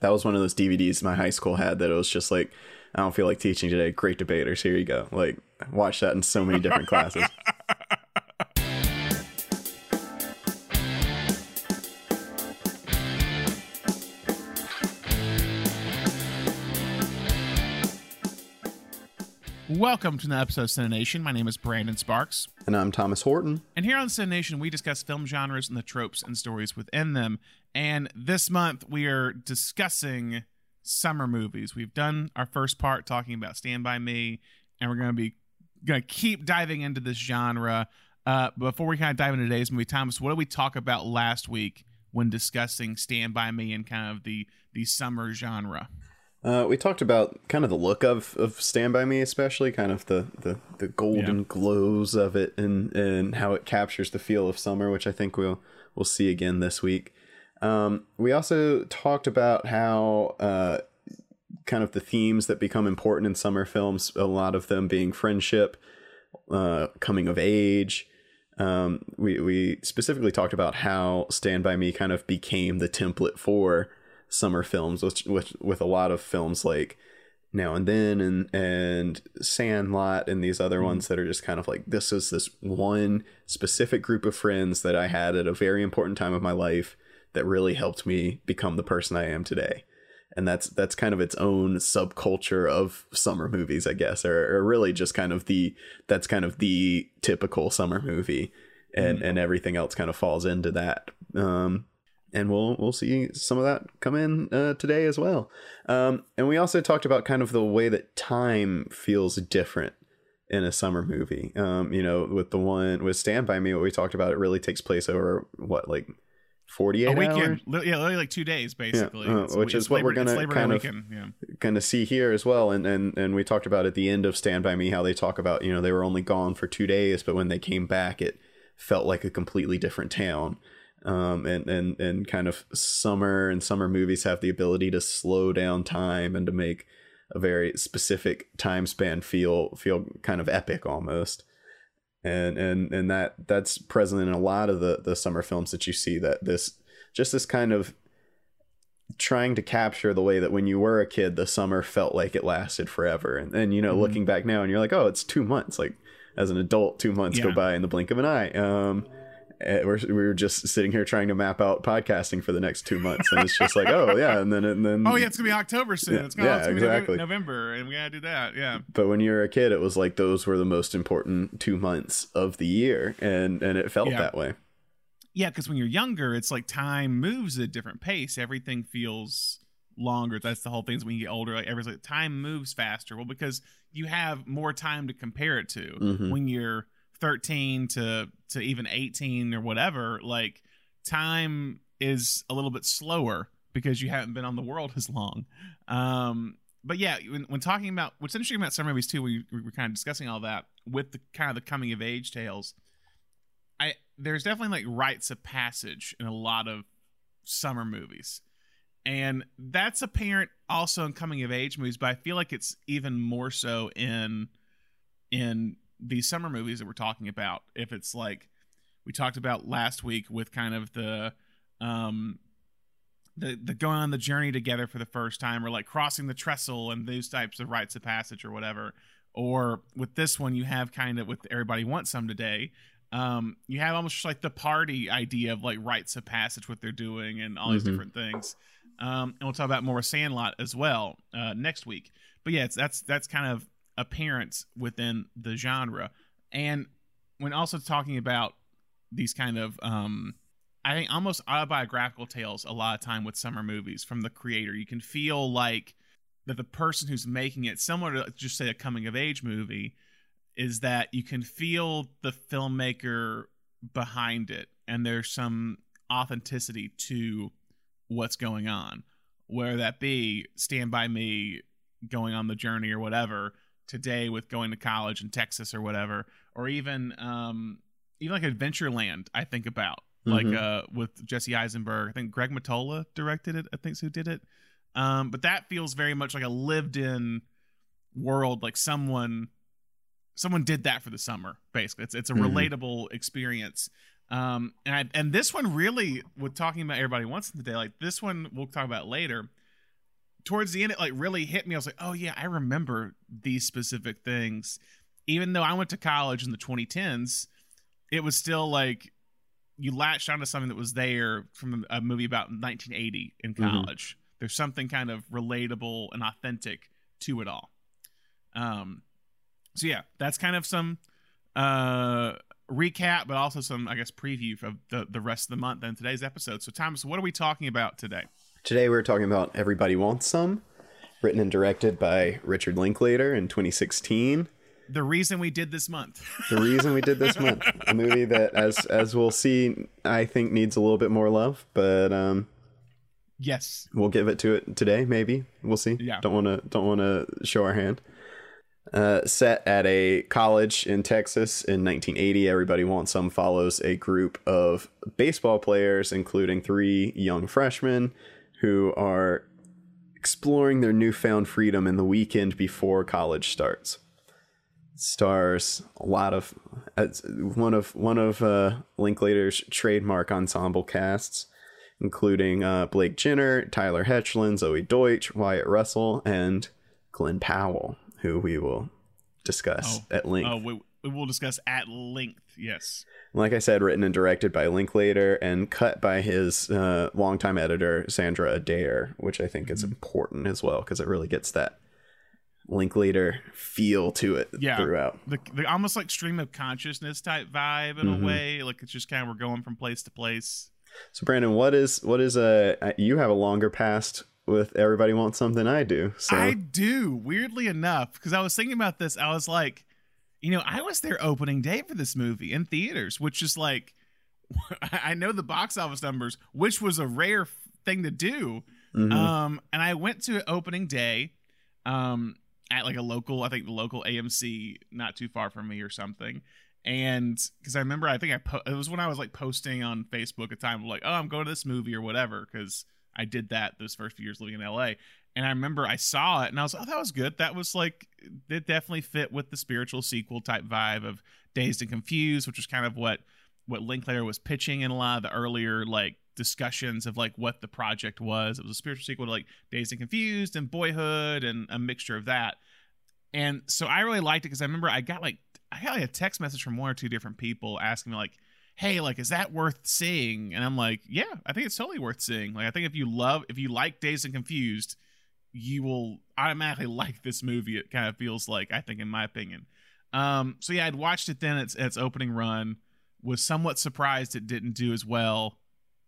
that was one of those DVDs my high school had that it was just like, I don't feel like teaching today. Great debaters. Here you go. Like, watch that in so many different classes. Welcome to the episode of Cinenation. My name is Brandon Sparks. And I'm Thomas Horton. And here on Cinenation, we discuss film genres and the tropes and stories within them. And this month, we are discussing summer movies. We've done our first part talking about Stand By Me, and we're going to be going to keep diving into this genre. Uh, before we kind of dive into today's movie, Thomas, what did we talk about last week when discussing Stand By Me and kind of the, the summer genre? Uh, we talked about kind of the look of, of Stand By Me, especially kind of the, the, the golden yeah. glows of it and, and how it captures the feel of summer, which I think we'll we'll see again this week. Um, we also talked about how uh, kind of the themes that become important in summer films, a lot of them being friendship, uh, coming of age. Um, we we specifically talked about how Stand By Me kind of became the template for summer films with with with a lot of films like now and then and and Sandlot and these other mm ones that are just kind of like this is this one specific group of friends that I had at a very important time of my life that really helped me become the person I am today. And that's that's kind of its own subculture of summer movies, I guess, or, or really just kind of the that's kind of the typical summer movie, and mm and everything else kind of falls into that. Um, and we'll we'll see some of that come in uh, today as well. Um, and we also talked about kind of the way that time feels different in a summer movie. Um, you know, with the one with Stand by Me, what we talked about, it really takes place over what like forty eight weekend. hours. Yeah, literally like two days basically. Yeah, uh, which is what Labor, we're gonna kind of yeah. of see here as well. And and and we talked about at the end of Stand by Me how they talk about you know they were only gone for two days, but when they came back, it felt like a completely different town um, and and and kind of summer and summer movies have the ability to slow down time and to make a very specific time span feel feel kind of epic almost and and and that that's present in a lot of the the summer films that you see that this just this kind of trying to capture the way that when you were a kid the summer felt like it lasted forever and then you know mm-hmm. looking back now and you're like oh it's two months like as an adult two months yeah. go by in the blink of an eye um we're, we were just sitting here trying to map out podcasting for the next two months and it's just like oh yeah and then and then oh yeah it's gonna be october soon. Yeah, it's gonna, yeah it's gonna exactly. Be november and we gotta do that yeah. But when you're a kid it was like those were the most important two months of the year and and it felt yeah. that way. Yeah because when you're younger it's like time moves at a different pace. Everything feels longer. That's the whole thing is when you get older like everything's like time moves faster. Well because you have more time to compare it to mm-hmm. when you're 13 to to even 18 or whatever like time is a little bit slower because you haven't been on the world as long. Um but yeah when, when talking about what's interesting about summer movies too we, we were kind of discussing all that with the kind of the coming of age tales i there's definitely like rites of passage in a lot of summer movies. And that's apparent also in coming of age movies but i feel like it's even more so in in these summer movies that we're talking about if it's like we talked about last week with kind of the um the the going on the journey together for the first time or like crossing the trestle and those types of rites of passage or whatever or with this one you have kind of with everybody wants some today um you have almost like the party idea of like rites of passage what they're doing and all these mm-hmm. different things um and we'll talk about more sandlot as well uh next week but yeah it's that's that's kind of appearance within the genre. And when also talking about these kind of um I think almost autobiographical tales a lot of time with summer movies from the creator. You can feel like that the person who's making it, similar to just say a coming of age movie, is that you can feel the filmmaker behind it and there's some authenticity to what's going on. Whether that be Stand By Me going on the journey or whatever, today with going to college in Texas or whatever, or even um, even like Adventureland. I think about mm-hmm. like uh, with Jesse Eisenberg. I think Greg Mottola directed it. I think who did it. Um, but that feels very much like a lived-in world. Like someone someone did that for the summer. Basically, it's it's a mm-hmm. relatable experience. Um, and I, and this one really, with talking about everybody wants in the day, like this one we'll talk about later. Towards the end it like really hit me. I was like, oh yeah, I remember these specific things. Even though I went to college in the 2010s, it was still like you latched onto something that was there from a movie about 1980 in Mhm. college. There's something kind of relatable and authentic to it all. Um, so yeah, that's kind of some uh recap, but also some I guess preview of the the rest of the month and today's episode. So Thomas, what are we talking about today? Today we're talking about Everybody Wants Some, written and directed by Richard Linklater in 2016. The reason we did this month. The reason we did this month, a movie that, as as we'll see, I think needs a little bit more love, but um, yes. we'll give it to it today. Maybe we'll see. Yeah. Don't want to don't want to show our hand. Uh, set at a college in Texas in 1980, Everybody Wants Some follows a group of baseball players, including three young freshmen who are exploring their newfound freedom in the weekend before college starts. Stars a lot of one of one of uh, Linklater's trademark ensemble casts, including uh, Blake Jenner, Tyler Hoechlin, Zoey Deutch, Wyatt Russell, and Glen Powell, who we will discuss Oh. at length. Oh, we, we will discuss at length. Yes. Like I said, written and directed by Linklater and cut by his uh, longtime editor, Sandra Adair, which I think is important as well because it really gets that Linklater feel to it Yeah. throughout. The, the almost like stream of consciousness type vibe in Mhm. a way. Like it's just kind of we're going from place to place. So, Brandon, what is what is a you have a longer past with Everybody Wants Something I do. So I do, weirdly enough, because I was thinking about this. I was like, you know, I was there opening day for this movie in theaters, which is like, I know the box office numbers, which was a rare thing to do. mhm. Um, and I went to opening day, um, at like a local, I think the local AMC, not too far from me or something. And because I remember, I think I po- it was when I was like posting on Facebook a time like, oh, I'm going to this movie or whatever, because I did that those first few years living in LA. And I remember I saw it and I was, like, oh, that was good. That was like, it definitely fit with the spiritual sequel type vibe of Dazed and Confused, which was kind of what what Linklater was pitching in a lot of the earlier like discussions of like what the project was. It was a spiritual sequel to like Dazed and Confused and Boyhood and a mixture of that. And so I really liked it because I remember I got like I got like a text message from one or two different people asking me like, "Hey, like, is that worth seeing?" And I'm like, "Yeah, I think it's totally worth seeing. Like, I think if you love, if you like Dazed and Confused, you will automatically like this movie. It kind of feels like I think, in my opinion. Um, so yeah, I'd watched it then its its opening run. Was somewhat surprised it didn't do as well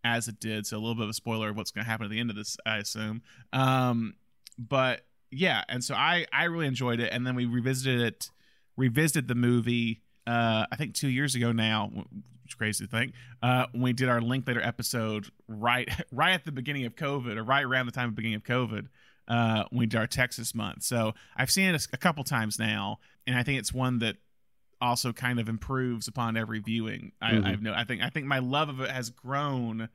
as it did. So a little bit of a spoiler of what's going to happen at the end of this, I assume. Um, but yeah, and so I I really enjoyed it, and then we revisited it, revisited the movie. Uh, I think two years ago now, which is crazy to think. Uh, we did our Linklater episode right right at the beginning of COVID, or right around the time of beginning of COVID. Uh, when we did our Texas month, so I've seen it a, a couple times now, and I think it's one that also kind of improves upon every viewing. I, Mhm. I've no, I think I think my love of it has grown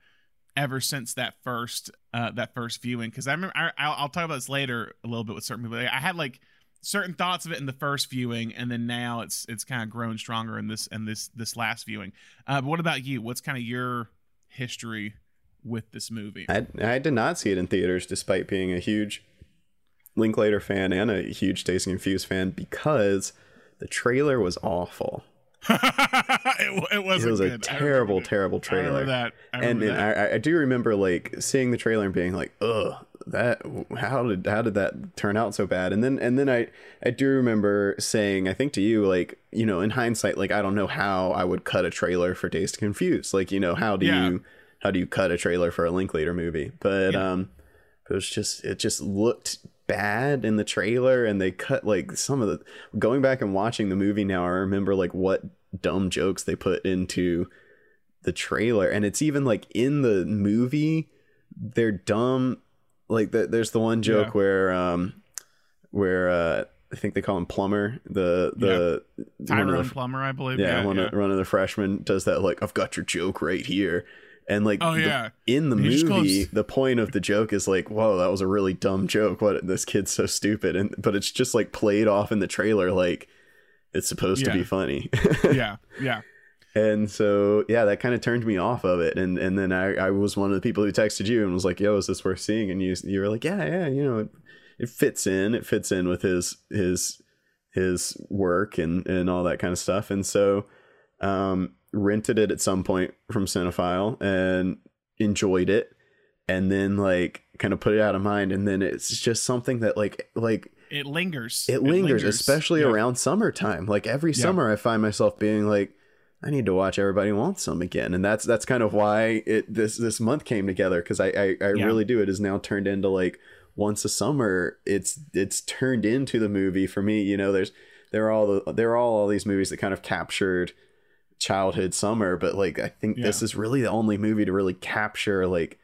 ever since that first uh that first viewing because I remember I, I'll, I'll talk about this later a little bit with certain people. I had like certain thoughts of it in the first viewing, and then now it's it's kind of grown stronger in this and this this last viewing. Uh, but what about you? What's kind of your history with this movie? I I did not see it in theaters, despite being a huge Linklater fan and a huge and Confused fan, because the trailer was awful. it, it It wasn't was a good. I terrible, terrible that. I trailer. that. I and remember and that. I, I do remember like seeing the trailer and being like, "Ugh, that how did how did that turn out so bad?" And then and then I I do remember saying, I think to you, like you know, in hindsight, like I don't know how I would cut a trailer for days to confuse Like you know, how do Yeah. you how do you cut a trailer for a Linklater movie? But Yeah. um, it was just it just looked bad in the trailer and they cut like some of the going back and watching the movie now i remember like what dumb jokes they put into the trailer and it's even like in the movie they're dumb like the, there's the one joke Yeah. where um where uh i think they call him Plummer the the of Tyrone the, Plummer, I believe. yeah, Yeah, one, yeah. Of, one of the freshmen does that like i've got your joke right here and like Oh the- in the He movie the point of the joke is like whoa that was a really dumb joke what this kid's so stupid and but it's just like played off in the trailer like it's supposed to be funny yeah, yeah. and so yeah, that kind of turned me off of it. And and then I, I was one of the people who texted you and was like, "Yo, is this worth seeing?" And you you were like, "Yeah, yeah, you know, it, it fits in. It fits in with his his his work and and all that kind of stuff." And so um, rented it at some point from Cinefile and enjoyed it, and then like kind of put it out of mind. And then it's just something that like like it lingers. It lingers, especially yeah. around summertime. Like every yeah. summer, I find myself being like, I need to watch Everybody Wants Some again, and that's that's kind of why it this this month came together because I I, I yeah. really do. It has now turned into like once a summer. It's it's turned into the movie for me. You know, there's there are all the there are all all these movies that kind of captured childhood summer, but like I think this is really the only movie to really capture like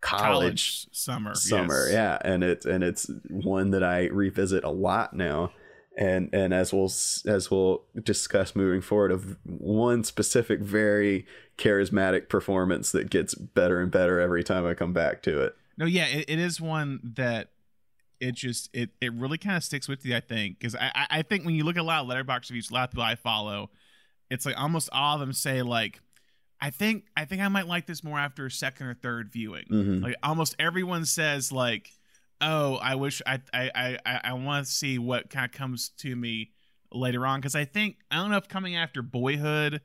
college, college summer summer. Yes. yeah and it's and it's one that i revisit a lot now. And and as we'll as we'll discuss moving forward of one specific very charismatic performance that gets better and better every time i come back to it. No yeah it, it is one that it just it it really kind of sticks with you i think. Because I, I think when you look at a lot of Letterboxd reviews a lot of people i follow it's like almost all of them say like I think I think I might like this more after a second or third viewing. Mm-hmm. Like almost everyone says like, "Oh, I wish I I I I want to see what kind of comes to me later on." Because I think I don't know if coming after Boyhood,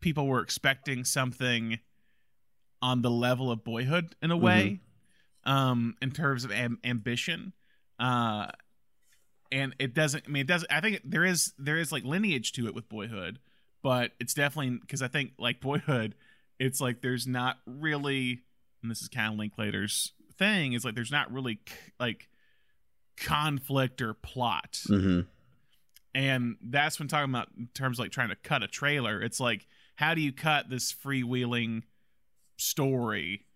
people were expecting something on the level of Boyhood in a way, mm-hmm. um, in terms of am- ambition. Uh, and it doesn't. I mean, it doesn't. I think there is there is like lineage to it with Boyhood but it's definitely because I think like Boyhood, it's like there's not really, and this is kind of Linklater's thing, is like there's not really like conflict or plot, mm-hmm. and that's when talking about in terms of like trying to cut a trailer. It's like how do you cut this freewheeling story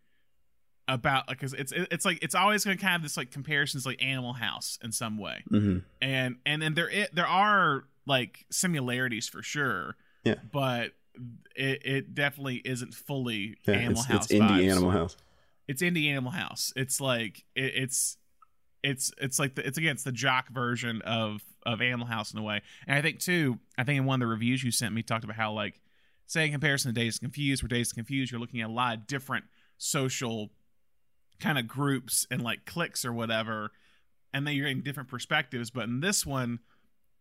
about like cause it's it's like it's always going to kind of this like comparisons like Animal House in some way, mm-hmm. and and and there it, there are like similarities for sure, yeah. But it, it definitely isn't fully yeah, Animal it's, House. It's indie Animal House. It's indie Animal House. It's like it, it's it's it's like the, it's again it's the jock version of of Animal House in a way. And I think too, I think in one of the reviews you sent me talked about how like say in comparison to Dazed Confused, where Dazed Confused you're looking at a lot of different social kind of groups and like cliques or whatever, and then you're getting different perspectives. But in this one,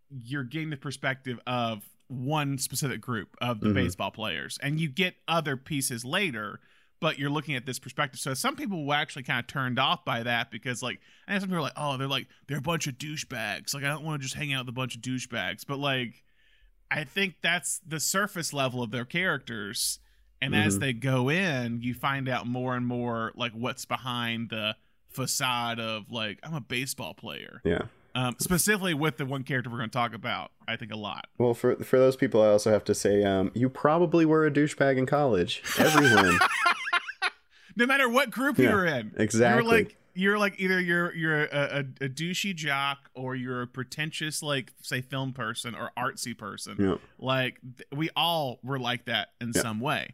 you're getting the perspective of one specific group of the mm-hmm. baseball players and you get other pieces later but you're looking at this perspective so some people were actually kind of turned off by that because like and some people are like oh they're like they're a bunch of douchebags like i don't want to just hang out with a bunch of douchebags but like i think that's the surface level of their characters and mm-hmm. as they go in you find out more and more like what's behind the facade of like i'm a baseball player yeah um, specifically with the one character we're going to talk about, I think a lot. Well, for for those people, I also have to say, um, you probably were a douchebag in college. Everyone, no matter what group yeah, you're in, exactly. You're like you're like either you're you're a, a, a, douchey jock or you're a pretentious like say film person or artsy person. Yeah. Like we all were like that in yeah. some way.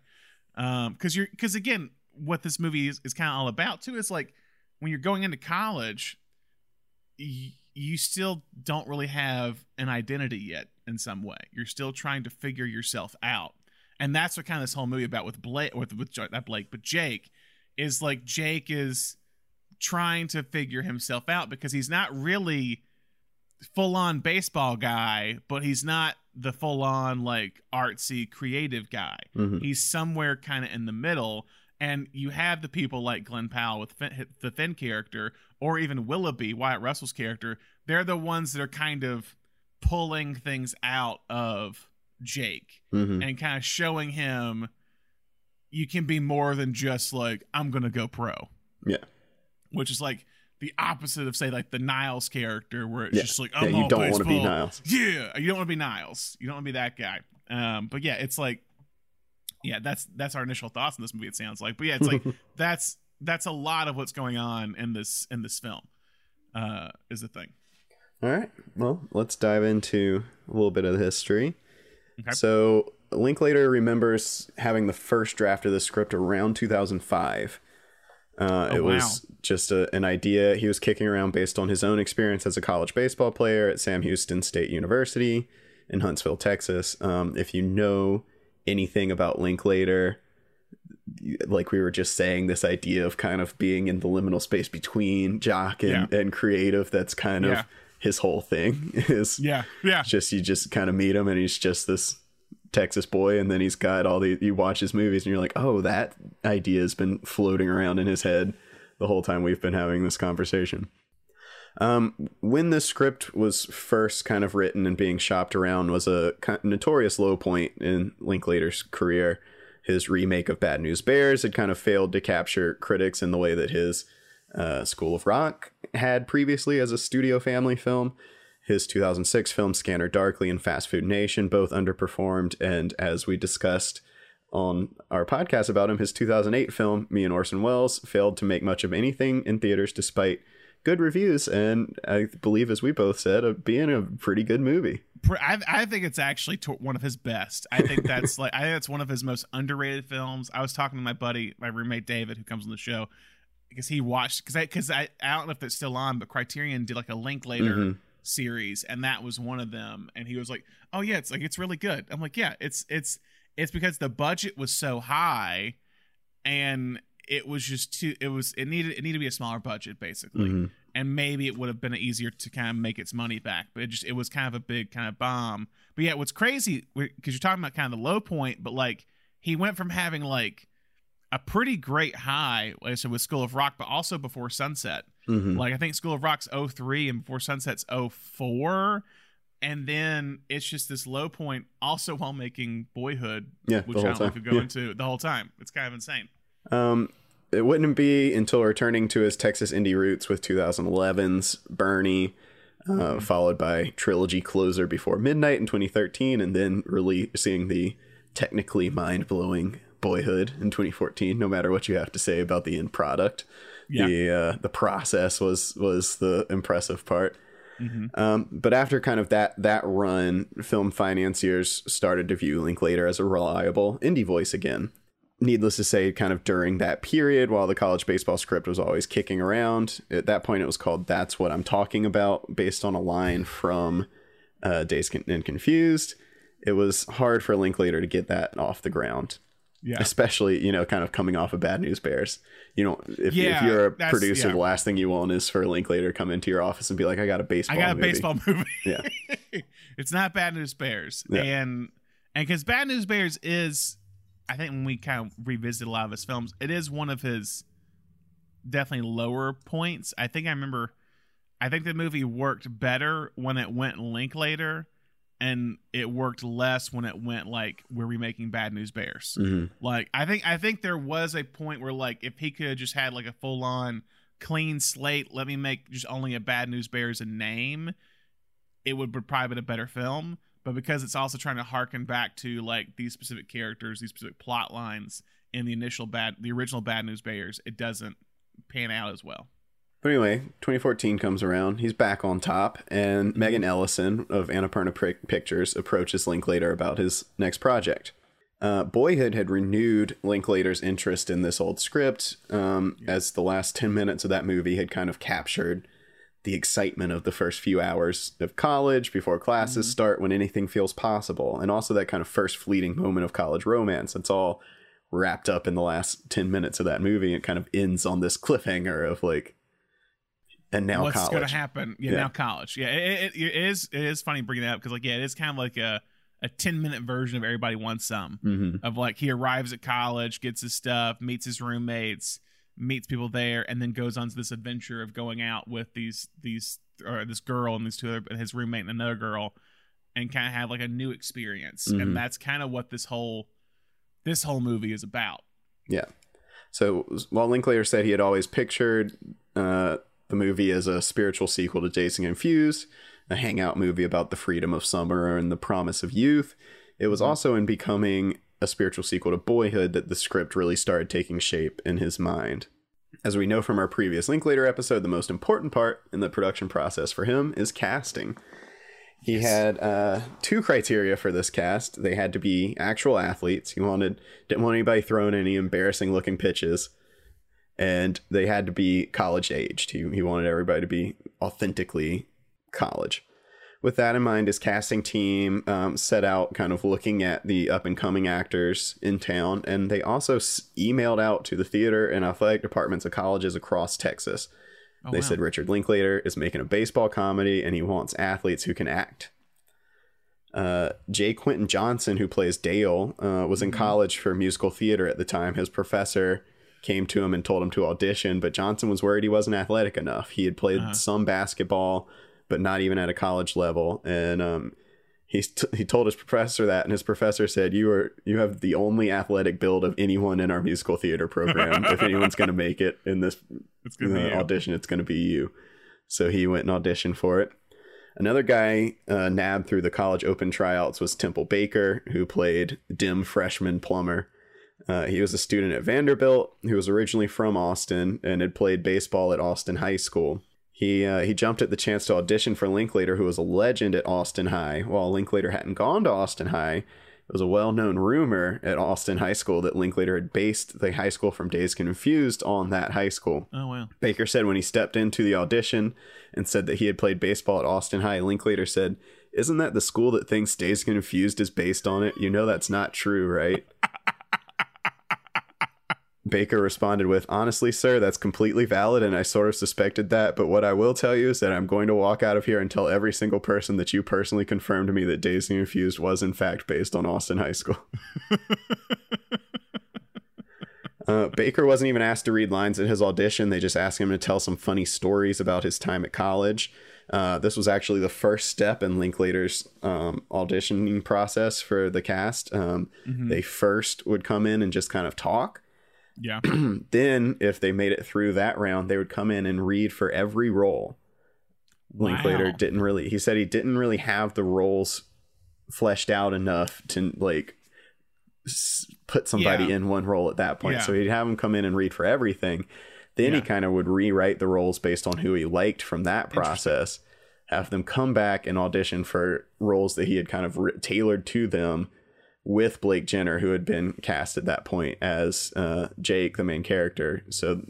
Um, because you're because again, what this movie is, is kind of all about too is like when you're going into college. Y- you still don't really have an identity yet in some way. You're still trying to figure yourself out. And that's what kind of this whole movie about with Blake with with not Blake, but Jake is like Jake is trying to figure himself out because he's not really full on baseball guy, but he's not the full on like artsy creative guy. Mm-hmm. He's somewhere kind of in the middle and you have the people like Glen Powell with Finn, the Finn character, or even Willoughby, Wyatt Russell's character. They're the ones that are kind of pulling things out of Jake mm-hmm. and kind of showing him you can be more than just like I'm gonna go pro. Yeah, which is like the opposite of say like the Niles character, where it's yeah. just like I'm yeah, you don't want to be Niles. Yeah, you don't want to be Niles. You don't want to be that guy. Um, but yeah, it's like yeah, that's that's our initial thoughts on this movie. It sounds like, but yeah, it's like that's that's a lot of what's going on in this in this film. Uh, is the thing. All right. Well, let's dive into a little bit of the history. Okay. So Linklater remembers having the first draft of the script around 2005. Uh, oh, it was wow. just a, an idea he was kicking around based on his own experience as a college baseball player at Sam Houston State University in Huntsville, Texas. Um, if you know anything about Linklater. Like we were just saying, this idea of kind of being in the liminal space between jock and, Yeah. and creative, that's kind of Yeah. his whole thing is Yeah, yeah, just you just kind of meet him and he's just this Texas boy and then he's got all the you watch his movies and you're like, "Oh, that idea has been floating around in his head the whole time we've been having this conversation." Um, when the script was first kind of written and being shopped around was a notorious low point in Linklater's career. His remake of Bad News Bears had kind of failed to capture critics in the way that his uh, School of Rock had previously as a studio family film. His 2006 film Scanner Darkly and Fast Food Nation both underperformed, and as we discussed on our podcast about him, his 2008 film Me and Orson Welles failed to make much of anything in theaters despite good reviews, and I believe, as we both said, uh, being a pretty good movie. I, I think it's actually to- one of his best. I think that's like I think that's one of his most underrated films. I was talking to my buddy, my roommate David, who comes on the show, because he watched because I because I, I don't know if it's still on, but Criterion did like a Linklater Mhm. Series, and that was one of them. And he was like, "Oh yeah, it's like it's really good." I'm like, "Yeah, it's it's it's because the budget was so high, and it was just too. It was it needed it needed to be a smaller budget basically." Mhm. and maybe it would have been easier to kind of make its money back but it just it was kind of a big kind of bomb but yeah what's crazy because you're talking about kind of the low point but like he went from having like a pretty great high like I said with school of rock but also before sunset. Mhm. like i think school of rock's 03 and before sunset's 04 and then it's just this low point also while making boyhood Yeah, which i don't know if we go Yeah. into the whole time. It's kind of insane. Um, it wouldn't be until returning to his Texas indie roots with 2011's Bernie, uh, followed by trilogy closer Before Midnight in 2013, and then really seeing the technically mind blowing Boyhood in 2014. No matter what you have to say about the end product, Yeah. the uh, the process was was the impressive part. Mhm. Um, but after kind of that that run, film financiers started to view Linklater as a reliable indie voice again. Needless to say, kind of during that period, while the college baseball script was always kicking around, at that point it was called "That's What I'm Talking About," based on a line from uh, Dazed and Confused. It was hard for Linklater to get that off the ground, yeah especially you know, kind of coming off of Bad News Bears. You know, if, if you're a producer, yeah. the last thing you want is for Linklater to come into your office and be like, "I got a baseball." I got a movie." baseball movie. Yeah. it's not Bad News Bears, Yeah. and and because Bad News Bears is, I think when we kind of revisit a lot of his films, it is one of his definitely lower points. I think I remember, I think the movie worked better when it went Linklater, and it worked less when it went like we're remaking Bad News Bears. Mhm. Like I think I think there was a point where like if he could have just had like a full on clean slate, let me make just only a Bad News Bears a name, it would probably been a better film. But because it's also trying to harken back to like these specific characters, these specific plot lines in the initial bad the original Bad News Bears, it doesn't pan out as well. But anyway, 2014 comes around. He's back on top, and Megan Ellison of Annapurna Pic- Pictures approaches Linklater about his next project. Uh, Boyhood had renewed Linklater's interest in this old script, um, as the last 10 minutes of that movie had kind of captured the excitement of the first few hours of college before classes start when anything feels possible, and also that kind of first fleeting moment of college romance. It's all wrapped up in the last 10 minutes of that movie. It kind of ends on this cliffhanger of like, and now What's college. going to happen? Yeah, Yeah. now college. Yeah, it, it, it is. It is funny bringing that up because like yeah, it is kind of like a a ten minute version of Everybody Wants Some. hmm of like he arrives at college, gets his stuff, meets his roommates, meets people there, and then goes on to this adventure of going out with these these or this girl and these two other and his roommate and another girl, and kind of have like a new experience. Mhm. And that's kind of what this whole this whole movie is about. Yeah. So while Linklater said he had always pictured uh, the movie is a spiritual sequel to and Confused, a hangout movie about the freedom of summer and the promise of youth, it was also in becoming a spiritual sequel to Boyhood that the script really started taking shape in his mind. As we know from our previous Linklater episode, the most important part in the production process for him is casting. He had uh, two criteria for this cast. They had to be actual athletes. He wanted didn't want anybody throwing any embarrassing looking pitches, and they had to be college aged. He he wanted everybody to be authentically college. with that in mind, his casting team um, set out kind of looking at the up and coming actors in town, and they also s- emailed out to the theater and athletic departments of colleges across Texas. Oh, they wow. said Richard Linklater is making a baseball comedy and he wants athletes who can act. Uh, J. Quinton Johnson, who plays Dale, uh, was in Mhm. college for musical theater at the time. His professor came to him and told him to audition, but Johnson was worried he wasn't athletic enough. He had played Uh-huh. some basketball, but not even at a college level. And um, he t- he told his professor that, and his professor said, "You are you have the only athletic build of anyone in our musical theater program. if anyone's going to make it in this It's gonna uh, audition, it's going to be you." So he went and auditioned for it. Another guy uh, nabbed through the college open tryouts was Temple Baker, who played dim freshman Plummer. Uh, he was a student at Vanderbilt who was originally from Austin and had played baseball at Austin High School. He uh, he jumped at the chance to audition for Linklater, who was a legend at Austin High. While Linklater hadn't gone to Austin High, it was a well-known rumor at Austin High School that Linklater had based the high school from Dazed Confused on that high school. Oh wow. Baker said when he stepped into the audition and said that he had played baseball at Austin High, Linklater said, Isn't that the school that thinks Dazed Confused is based on it? You know that's not true, right? Baker responded with, Honestly, sir, that's completely valid, and I sort of suspected that. But what I will tell you is that I'm going to walk out of here and tell every single person that you personally confirmed to me that Dazed Confused was, in fact, based on Austin High School. Uh, Baker wasn't even asked to read lines in his audition. They just asked him to tell some funny stories about his time at college. Uh, this was actually the first step in Linklater's um, auditioning process for the cast. Um, Mhm. They first would come in and just kind of talk. Yeah. then, if they made it through that round, they would come in and read for every role. Linklater didn't really, he said he didn't really have the roles fleshed out enough to like put somebody Yeah. in one role at that point. Yeah. So he'd have them come in and read for everything. Then he kind of would rewrite the roles based on who he liked from that process, have them come back and audition for roles that he had kind of re- tailored to them with Blake Jenner, who had been cast at that point as uh, Jake, the main character. So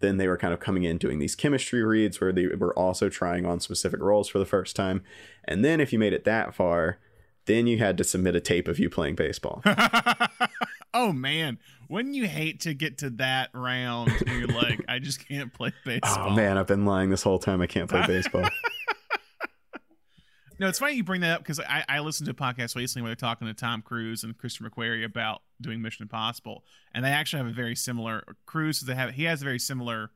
then they were kind of coming in doing these chemistry reads where they were also trying on specific roles for the first time. And then if you made it that far, then you had to submit a tape of you playing baseball. oh man, wouldn't you hate to get to that round and you're like, I just can't play baseball. oh man, I've been lying this whole time. I can't play baseball. No, it's funny you bring that up because I, I listened to a podcast recently where they're talking to Tom Cruise and Christian McQuarrie about doing Mission Impossible, and they actually have a very similar Cruise. They have he has a very similar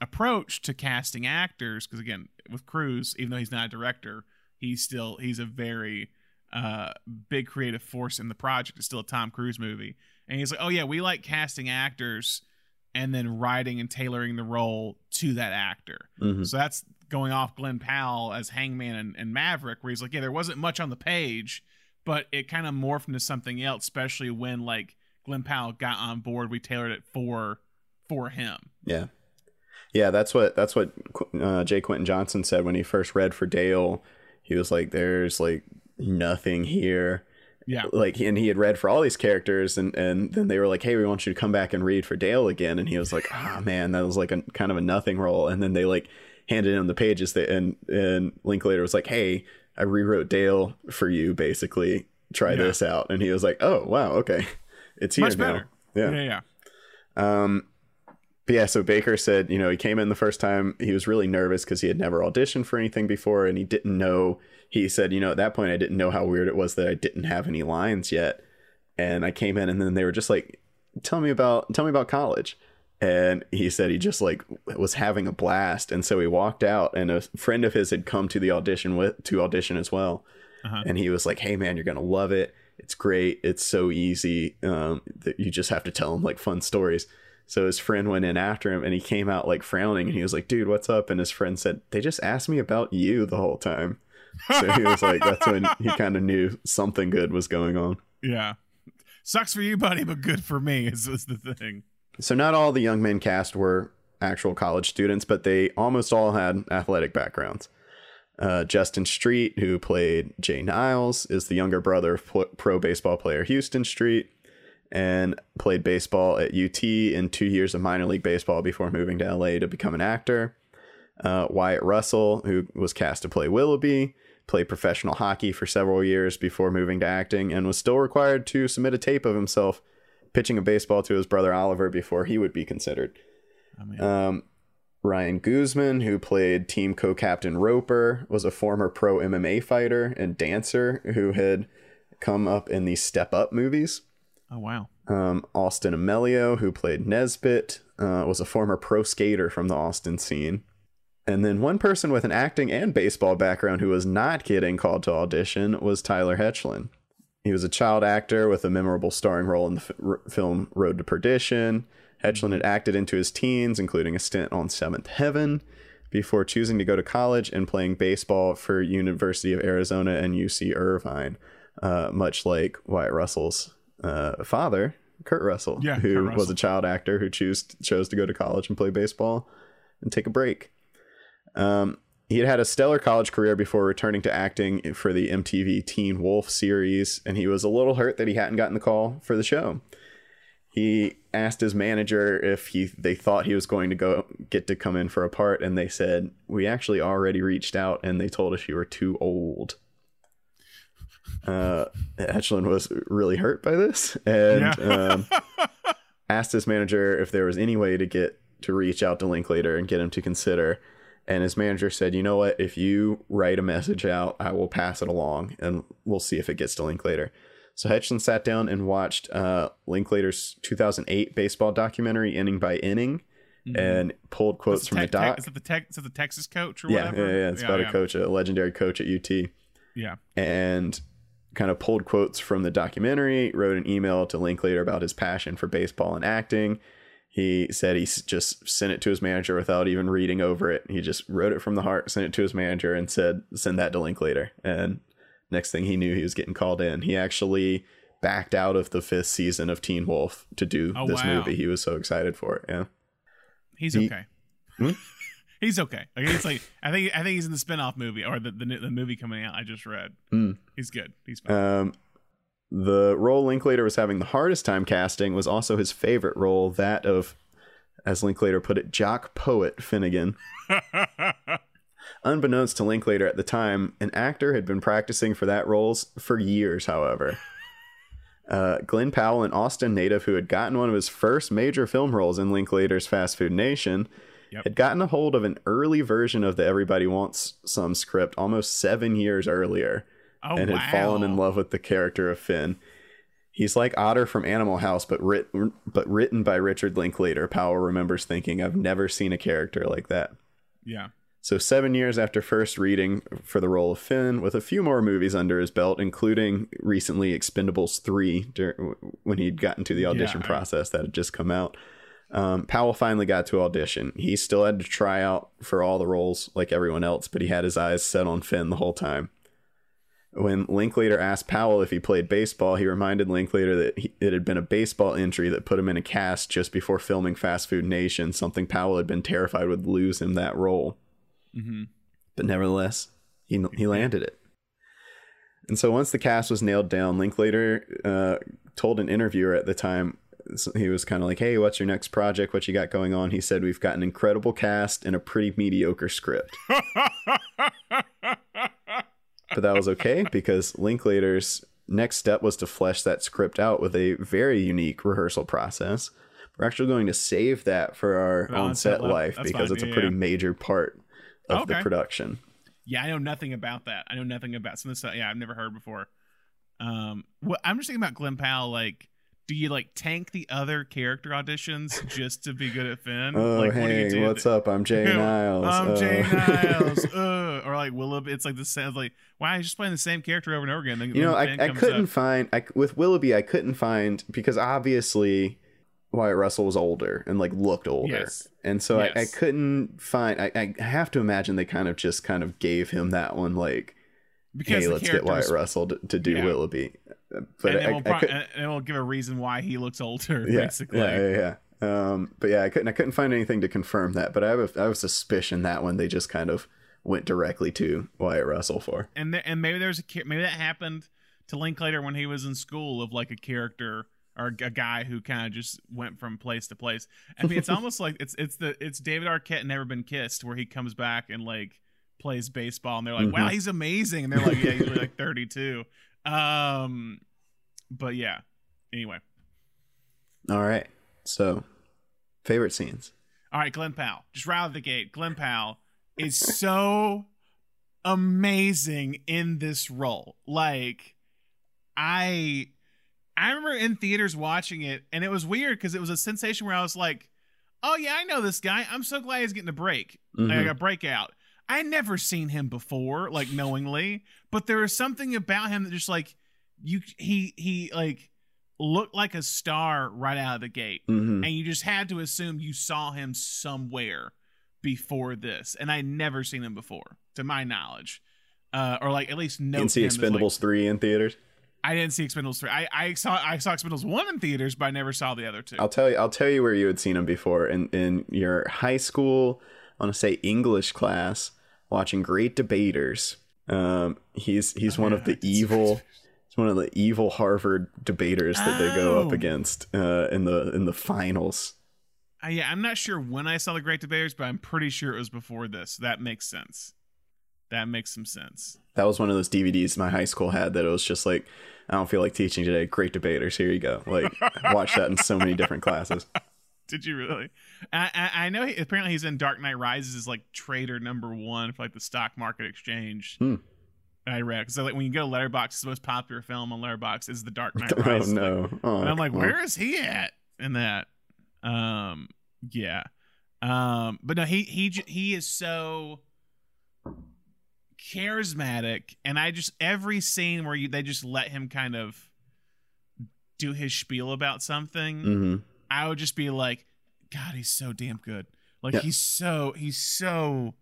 approach to casting actors because again, with Cruise, even though he's not a director, he's still he's a very uh, big creative force in the project. It's still a Tom Cruise movie, and he's like, oh yeah, we like casting actors and then writing and tailoring the role to that actor. Mhm. So that's going off Glen Powell as Hangman and, and Maverick, where he's like, yeah, there wasn't much on the page, but it kind of morphed into something else, especially when like Glen Powell got on board. We tailored it for for him. Yeah, yeah. That's what that's what uh, J. Quinton Johnson said when he first read for Dale. He was like, "There's like nothing here." Yeah. Like, and he had read for all these characters, and and then they were like, "Hey, we want you to come back and read for Dale again." And he was like, "Ah, man, that was like a kind of a nothing role." And then they like handed him the pages that, and and Linklater was like, "Hey, I rewrote Dale for you, basically. Try Yeah. this out." And he was like, "Oh, wow, okay, it's here Much now." better. Yeah. Yeah, yeah. Um, but yeah, so Baker said, you know, he came in the first time, he was really nervous because he had never auditioned for anything before and he didn't know. He said, you know, at that point, I didn't know how weird it was that I didn't have any lines yet. And I came in and then they were just like, tell me about, tell me about college. And he said he just like was having a blast. And so he walked out and a friend of his had come to the audition with, to audition as well. Uh-huh. And he was like, hey man, you're going to love it. It's great. It's so easy. Um, that you just have to tell him like fun stories. So his friend went in after him and he came out like frowning and he was like, dude, what's up? And his friend said, they just asked me about you the whole time. So he was like, that's when he kind of knew something good was going on. Yeah. Sucks for you, buddy, but good for me is, is the thing. So not all the young men cast were actual college students, but they almost all had athletic backgrounds. Uh, Justin Street, who played Jay Niles, is the younger brother of pro baseball player Houston Street and played baseball at UT in two years of minor league baseball before moving to LA to become an actor. Uh, Wyatt Russell, who was cast to play Willoughby, played professional hockey for several years before moving to acting and was still required to submit a tape of himself pitching a baseball to his brother Oliver before he would be considered. I mean, Um, Ryan Guzman, who played team co captain Roper, was a former pro MMA fighter and dancer who had come up in the Step Up movies. oh wow. Um, Austin Amelio, who played Nesbit, uh, was a former pro skater from the Austin scene. And then one person with an acting and baseball background who was not getting called to audition was Tyler Hoechlin. He was a child actor with a memorable starring role in the f- film Road to Perdition. Hoechlin had acted into his teens, including a stint on Seventh Heaven, before choosing to go to college and playing baseball for University of Arizona and UC Irvine, uh, much like Wyatt Russell's uh, father, Kurt Russell, Yeah, who Kurt was a child actor who chose chose to go to college and play baseball and take a break. Um, he had had a stellar college career before returning to acting for the MTV Teen Wolf series, and he was a little hurt that he hadn't gotten the call for the show. He asked his manager if he they thought he was going to go get to come in for a part, and they said we actually already reached out, and they told us you were too old. Uh, Hoechlin was really hurt by this, and Yeah. um, asked his manager if there was any way to get to reach out to Linklater and get him to consider. And his manager said, "You know what? If you write a message out, I will pass it along, and we'll see if it gets to Linklater." So Hoechlin sat down and watched uh, Linklater's 2008 baseball documentary, inning by inning, and pulled quotes from the tech- tech- doc. Is it the tech? Is it the Texas coach or yeah, whatever? yeah, yeah. It's about a coach, a legendary coach at UT Yeah. and kind of pulled quotes from the documentary, wrote an email to Linklater about his passion for baseball and acting. He said he just sent it to his manager without even reading over it. He just wrote it from the heart, sent it to his manager, and said, send that to Linklater. And next thing he knew, he was getting called in. He actually backed out of the fifth season of Teen Wolf to do Oh, this wow. movie. He was so excited for it. Yeah. He's He- okay. Hmm? he's okay. Like, it's like I think I think he's in the spinoff movie or the the, the movie coming out. I just read. Hmm. He's good. He's fine. Um, the role Linklater was having the hardest time casting was also his favorite role, that of, as Linklater put it, jock poet Finnegan. Unbeknownst to Linklater at the time, an actor had been practicing for that role for years, however. Uh, Glen Powell, an Austin native who had gotten one of his first major film roles in Linklater's Fast Food Nation, Yep. had gotten a hold of an early version of the Everybody Wants Some script almost seven years earlier oh and wow. had fallen in love with the character of Finn. He's like Otter from Animal House, but writ- but written by Richard Linklater. Powell remembers thinking, "I've never seen a character like that." Yeah. So seven years after first reading for the role of Finn, with a few more movies under his belt, including recently Expendables three, dur- when he'd gotten to the audition I- process that had just come out. Um, Powell finally got to audition. He still had to try out for all the roles like everyone else, but he had his eyes set on Finn the whole time. When Linklater asked Powell if he played baseball, he reminded Linklater that he, it had been a baseball injury that put him in a cast just before filming Fast Food Nation, something Powell had been terrified would lose him that role. hmm But nevertheless, he, he landed it. And so once the cast was nailed down, Linklater uh, told an interviewer at the time, he was kind of like, hey, what's your next project? What you got going on? He said, we've got an incredible cast and a pretty mediocre script. but that was okay because Linklater's next step was to flesh that script out with a very unique rehearsal process. We're actually going to save that for our the on on-set life. That's because fine. it's a pretty yeah. major part of the Okay. production. Yeah, I know nothing about that. I know nothing about some of this stuff. Yeah, I've never heard before. Um, what I'm just thinking about Glen Powell. Like, do you like tank the other character auditions just to be good at Finn? Oh, like, what do hey, do? what's up? I'm Jay Niles. I'm Uh, Jay Niles. uh, or like Willoughby. It's like the sounds like why he's just playing the same character over and over again. Then, you know, I, I couldn't up. find I, with Willoughby. I couldn't find because obviously Wyatt Russell was older and like looked older, Yes. and so I, I couldn't find. I, I have to imagine they kind of just kind of gave him that one, like, because hey, let's get Wyatt Russell to, to do Yeah. Willoughby. But and I, we'll, I pro- could, and then we'll give a reason why he looks older. yeah, basically, yeah, yeah, yeah. Um, but yeah, I couldn't I couldn't find anything to confirm that. But I have a, I have a suspicion that one they just kind of went directly to Wyatt Russell for. and there, and maybe there's a maybe that happened to Linklater when he was in school of like a character or a guy who kind of just went from place to place. I mean, it's almost like it's it's the it's David Arquette Never Been Kissed, where he comes back and like plays baseball, and they're like, Mm-hmm. "Wow, he's amazing," and they're like, "Yeah, he's only like 32." Um, but yeah. Anyway, All right. So, favorite scenes. all right, Glen Powell, just right out of the gate, Glen Powell is so amazing in this role. Like, I I remember in theaters watching it, and it was weird because it was a sensation where I was like, "Oh yeah, I know this guy. I'm so glad he's getting a break, like Mhm. a breakout." I never seen him before, like knowingly, but there was something about him that just like you he he like looked like a star right out of the gate, Mhm. and you just had to assume you saw him somewhere before this, and I'd never seen him before, to my knowledge, uh, or like at least know. can see Expendables three in theaters. I didn't see Expendables three. I, I saw I saw Expendables one in theaters, but I never saw the other two. I'll tell you. I'll tell you where you had seen him before in in your high school. I want to say English class, watching Great Debaters. Um, he's he's one yeah, of the I did see evil. He's one of the evil Harvard debaters that they go up Oh. against uh, in the in the finals. Uh, yeah, I'm not sure when I saw the Great Debaters, but I'm pretty sure it was before this. That makes sense. That makes some sense. That was one of those DVDs my high school had that it was just like, I don't feel like teaching today. Great debaters. Here you go. Like, I watched that in so many different classes. Did you really? I, I, I know. He, apparently, he's in Dark Knight Rises as like trader number one for like the stock market exchange. Hmm. I read so like when you go to Letterboxd, the most popular film on Letterboxd is The Dark Knight Rises. Oh no! Oh, and I'm like, where is he at in that? Um, yeah. Um, but no, he he he is so charismatic, and I just every scene where you they just let him kind of do his spiel about something, mhm. I would just be like, God, he's so damn good. Like Yeah. he's so he's so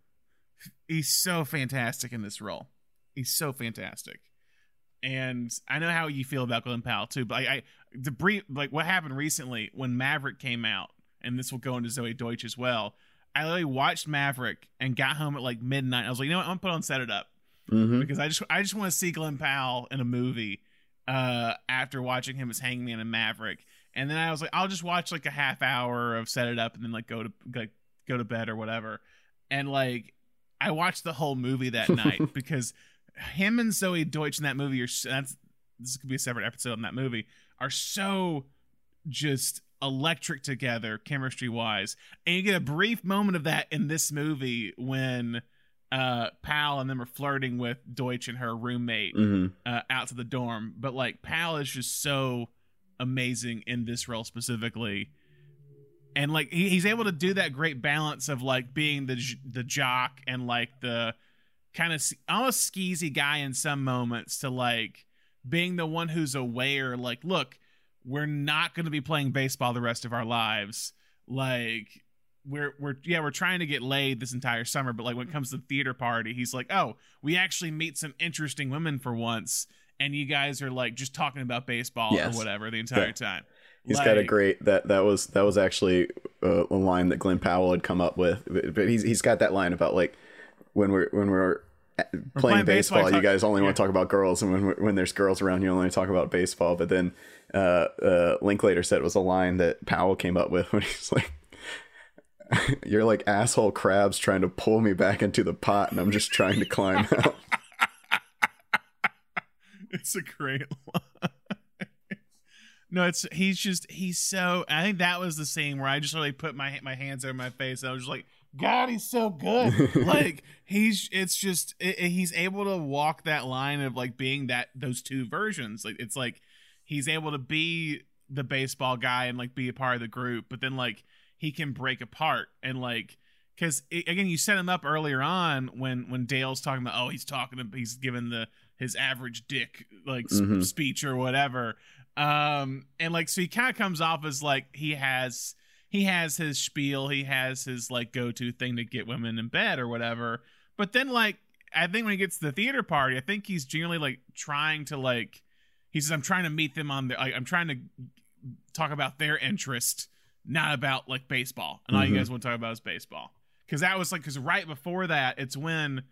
he's so fantastic in this role. He's so fantastic. And I know how you feel about Glen Powell too, but I, I the brief like what happened recently when Maverick came out, and this will go into Zoey Deutch as well. I literally watched Maverick and got home at like midnight. I was like, you know what, I'm gonna put on Set It Up Mhm. because I just I just want to see Glen Powell in a movie uh after watching him as Hangman and Maverick. And then I was like, I'll just watch like a half hour of set it up and then like go to like go to bed or whatever. And like I watched the whole movie that night because him and Zoey Deutch in that movie are that's this could be a separate episode on that movie are so just electric together chemistry wise and you get a brief moment of that in this movie when uh Pal and them are flirting with Deutch and her roommate Mhm. uh, out to the dorm. But like Pal is just so amazing in this role specifically, and like he, he's able to do that great balance of like being the the jock and like the kind of almost skeezy guy in some moments to like being the one who's aware. Like, look, we're not going to be playing baseball the rest of our lives. Like. We're we're yeah we're trying to get laid this entire summer, but like when it comes to the theater party, he's like, oh, we actually meet some interesting women for once, and you guys are like just talking about baseball Yes. or whatever the entire Yeah. time. He's got a great that that was that was actually uh, a line that Glen Powell had come up with, but but he's he's got that line about like when we're when we're uh, playing, playing baseball, baseball, you guys only yeah. want to talk about girls, and when when there's girls around, you only talk about baseball. But then uh, uh, Linklater said it was a line that Powell came up with when he's like. You're like asshole crabs trying to pull me back into the pot, and I'm just trying to climb out. It's a great line. no, it's he's just he's so. I think that was the scene where I just really put my my hands over my face. And I was just like, God, he's so good. like he's it's just it, it- he's able to walk that line of like being that those two versions. Like it's like he's able to be the baseball guy and like be a part of the group, but then like he can break apart and like because again you set him up earlier on when when Dale's talking about oh he's talking to he's giving the his average dick like s- Mhm. speech or whatever um and like so he kind of comes off as like he has he has his spiel he has his like go-to thing to get women in bed or whatever but then like i think when he gets to the theater party i think he's generally like trying to like he says i'm trying to meet them on their like, i'm trying to talk about their interest not about like baseball and all you Mhm. guys want to talk about is baseball because that was like because right before that it's when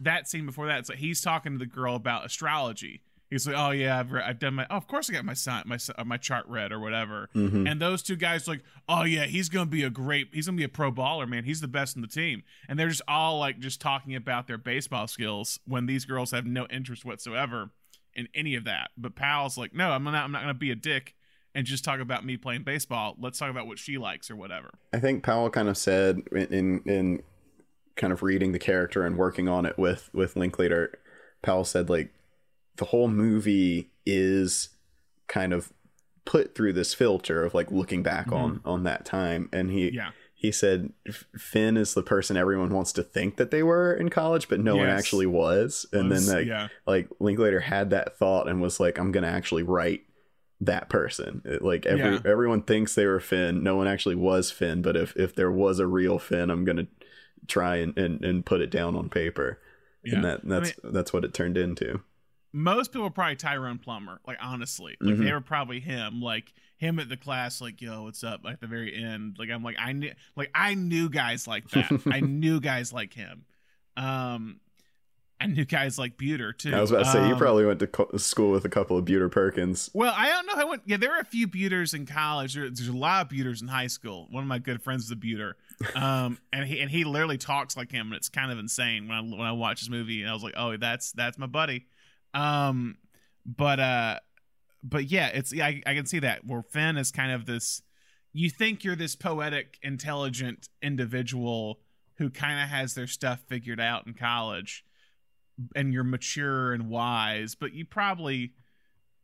that scene before that it's like he's talking to the girl about astrology he's like, "Oh yeah, I've, re- I've done my. Oh, of course I got my sign, my uh, my chart read or whatever." Mhm. And those two guys like, "Oh yeah, he's gonna be a great. He's gonna be a pro baller, man. He's the best in the team." And they're just all like just talking about their baseball skills when these girls have no interest whatsoever in any of that. But Powell's like, "No, I'm not. I'm not gonna be a dick." And just talk about me playing baseball. Let's talk about what she likes or whatever. I think Powell kind of said in in kind of reading the character and working on it with with Linklater, Powell said like the whole movie is kind of put through this filter of like looking back mm-hmm. on on that time, and he Yeah. he said Finn is the person everyone wants to think that they were in college, but no one actually was, and Was- then like yeah. like Linklater had that thought and was like, I'm gonna actually write that person. It- like every Yeah. everyone thinks they were Finn. No one actually was Finn, but if if there was a real Finn, I'm gonna try and and, and put it down on paper. Yeah. And that I that's that's what it turned into. most people probably Tyrone Plummer. Like honestly, like Mhm. they were probably him. Like him at the class. Like yo, what's up? At the very end. Like I'm like I knew. Like I knew guys like that. I knew guys like him. Um, I knew guys like Beuter too. I was about to say you Um, probably went to co- school with a couple of Beuter Perkins. Well, I don't know. I went. Yeah, there were a few Beuters in college. There, there's a lot of Beuters in high school. One of my good friends is a Beuter, um, and he and he literally talks like him, and it's kind of insane when I when I watch this movie. And I was like, oh, that's that's my buddy. Um, but uh, but yeah, it's yeah, I, I can see that where Finn is kind of this. You think you're this poetic, intelligent individual who kind of has their stuff figured out in college, and you're mature and wise, but you probably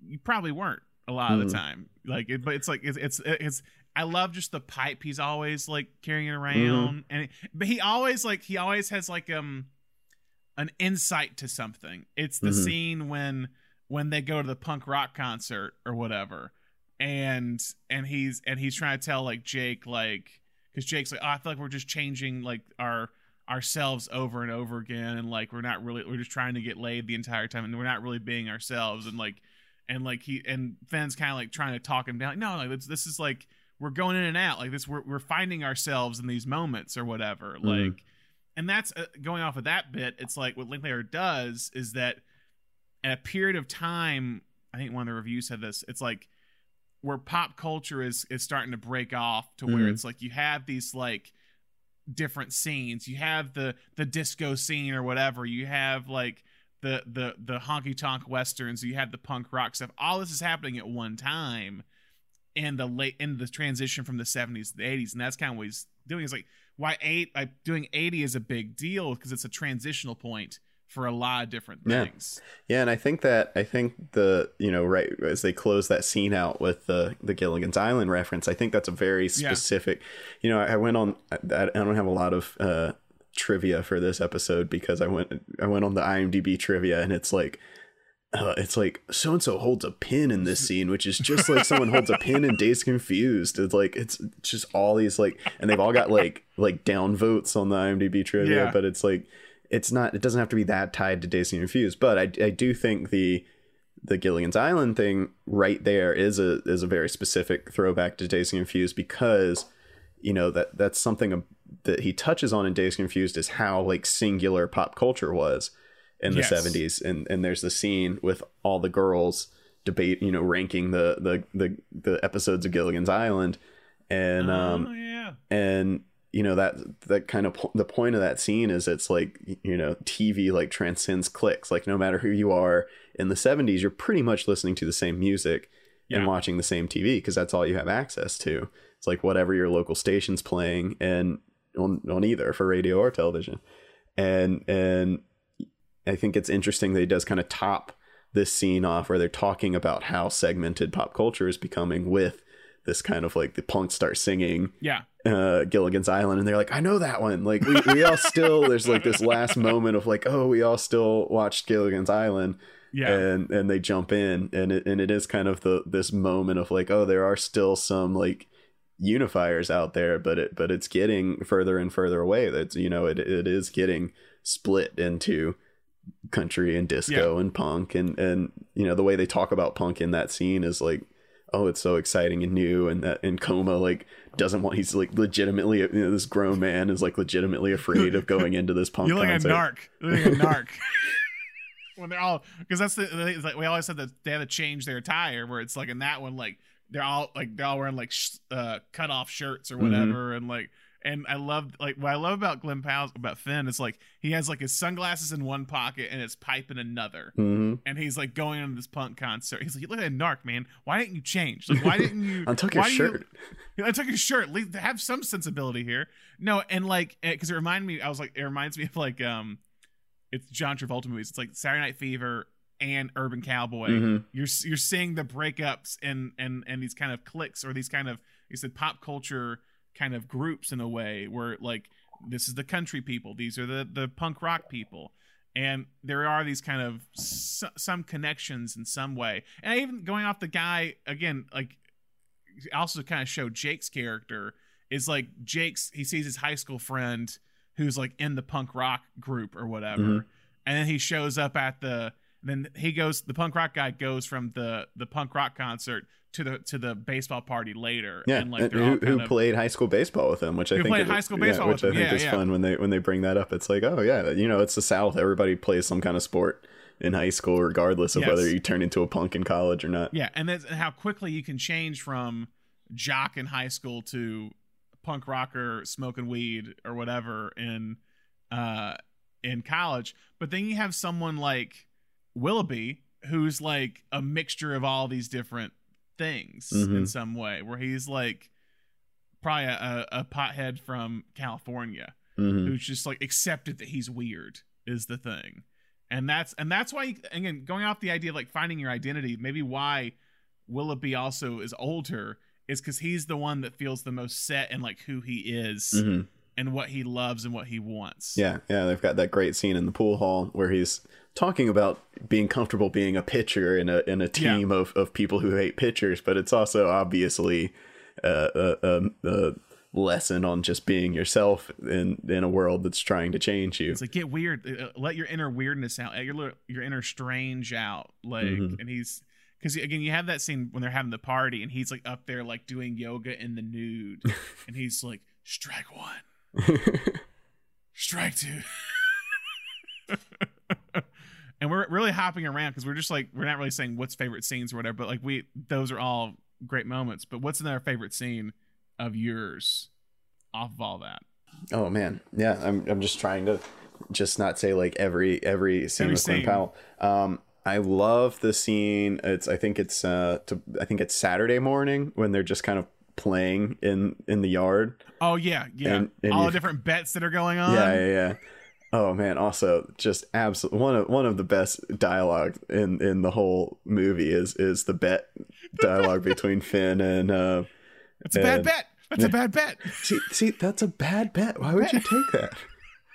you probably weren't a lot of the time. Like, it, but it's like it's, it's it's. I love just the pipe he's always like carrying around, and it, but he always like he always has like um an insight to something. It's the Mhm. scene when when they go to the punk rock concert or whatever, and and he's and he's trying to tell like Jake like because Jake's like, oh, I feel like we're just changing like our ourselves over and over again, and like we're not really we're just trying to get laid the entire time, and we're not really being ourselves, and like and like he and Finn's kind of like trying to talk him down. Like, no, like this, this is like we're going in and out like this. We're we're finding ourselves in these moments or whatever. Mhm. Like, and that's uh, going off of that bit. It's like what Linklater does is that at a period of time, I think one of the reviews said this. It's like where pop culture is is starting to break off to where Mhm. it's like you have these like different scenes. You have the the disco scene or whatever. You have like the the the honky tonk westerns. You have the punk rock stuff. All this is happening at one time in the late in the transition from the 70s to the 80s and that's kind of what he's doing is like why eight like doing 80 is a big deal because it's a transitional point for a lot of different things Yeah, and I think that I think the you know right as they close that scene out with the the Gilligan's Island reference, I think that's a very Yeah. specific. You know, I went on. I, I don't have a lot of uh, trivia for this episode because I went I went on the IMDb trivia and it's like. Uh, it's like so and so holds a pin in this scene, which is just like someone holds a pin in Dazed Confused. It's like it's just all these like, and they've all got like like down votes on the IMDb trivia, Yeah. but it's like it's not it doesn't have to be that tied to Dazed Confused. But I, I do think the the Gilligan's Island thing right there is a is a very specific throwback to Dazed Confused because you know that that's something that he touches on in Dazed Confused is how like singular pop culture was in the Yes. 70s and and there's the scene with all the girls debate you know ranking the the the, the episodes of Gilligan's Island. And um oh yeah. and you know that that kind of po- the point of that scene is it's like you know tv like transcends clicks. Like no matter who you are in the 70s you're pretty much listening to the same music and watching the same tv because that's all you have access to. It's like whatever your local station's playing and on, on either for radio or television. And and i think it's interesting that he does kind of top this scene off where they're talking about how segmented pop culture is becoming with this kind of like the punks start singing yeah uh, Gilligan's Island, and they're like, "I know that one." Like we, we all still there's like this last moment of like, "Oh, we all still watched Gilligan's Island," yeah and and they jump in, and it and it is kind of the this moment of like, "Oh, there are still some like unifiers out there, but it but it's getting further and further away. That's you know it it is getting split into country and disco and punk. And and you know the way they talk about punk in that scene is like oh it's so exciting and new and that and coma like doesn't want he's like legitimately you know this grown man is like legitimately afraid of going into this punk you're like a concert. narc. You're like a narc. When they're all because that's the it's like we always said that they had to change their attire where it's like in that one like they're all like they're all wearing like sh- uh cut off shirts or whatever and like and I love like what I love about Glen Powell about Finn is like he has like his sunglasses in one pocket and his pipe in another, hmm and he's like going on this punk concert. He's like, "Look at a Narc, man. Why didn't you change? Like, why didn't you? Untuck why your do you- shirt. I took his shirt. Leave, have some sensibility here. No, and like because it reminded me, I was like, it reminds me of like um, it's John Travolta movies. It's like Saturday Night Fever and Urban Cowboy. Mhm. You're you're seeing the breakups and and and these kind of cliques or these kind of you said pop culture kind of groups in a way where like this is the country people, these are the the punk rock people. And there are these kind of s- some connections in some way, and even going off the guy again, like also kind of show Jake's character is like Jake's he sees his high school friend who's like in the punk rock group or whatever. Mhm. And then he shows up at the then he goes the punk rock guy goes from the the punk rock concert to the to the baseball party later. Yeah, and like who, who of played high school baseball with him, which I think played is- high school yeah, baseball which with I think Yeah, is yeah. fun when they when they bring that up. It's like, oh yeah, you know, it's the South. Everybody plays some kind of sport in high school, regardless of Yes. whether you turn into a punk in college or not. Yeah, and that's how quickly you can change from jock in high school to punk rocker smoking weed or whatever in uh in college. But then you have someone like Willoughby who's like a mixture of all these different things in Mhm. some way, where he's like probably a, a pothead from California hmm who's just like accepted that he's weird is the thing. And that's and that's why again going off the idea of like finding your identity maybe why willoughby also is older is because he's the one that feels the most set in like who he is hmm and what he loves and what he wants. Yeah, yeah, they've got that great scene in the pool hall where he's talking about being comfortable being a pitcher in a in a team of, of people who hate pitchers, but it's also obviously uh, a, a, a lesson on just being yourself in in a world that's trying to change you. it's like get weird uh, let your inner weirdness out your your inner strange out like Mhm. and he's because again you have that scene when they're having the party and he's like up there like doing yoga in the nude and he's like strike one strike two and we're really hopping around because we're just like we're not really saying what's favorite scenes or whatever but like we those are all great moments but what's another favorite scene of yours off of all that Oh man, yeah. I'm I'm just trying to just not say like every every scene Every with Glenn scene. Powell. Um, I love the scene. It's I think it's uh to, I think it's Saturday morning when they're just kind of playing in in the yard. oh yeah yeah And- and all the different bets that are going on yeah, yeah, yeah. Oh man, also just absolute one of one of the best dialogue in in the whole movie is is the bet dialogue between Finn and uh it's a bad bet that's a bad bet see see that's a bad bet. Why would you take that?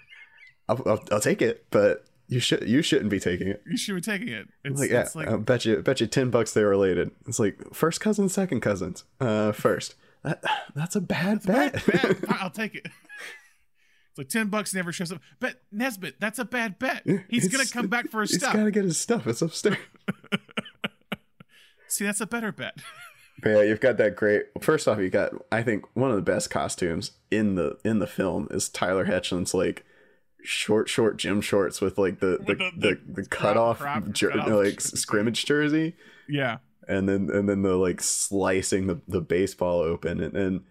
I'll, I'll, I'll take it, but you should you shouldn't be taking it. you should be taking it it's Like yeah, it's like I bet you bet you ten bucks they're related. It's like first cousins, second cousins. Uh, first. That, that's a bad bet. bad bet i'll take it it's like 10 bucks never shows up but nesbitt that's a bad bet he's gonna come back for his He's stuff He's got to get his stuff. It's upstairs. see that's a better bet But yeah, you've got that great. First off, you got I think one of the best costumes in the in the film is Tyler Hoechlin's like short short gym shorts with like the the the, the- the, the cut off jer- like scrimmage jersey, yeah and then and then the like slicing the the baseball open and. and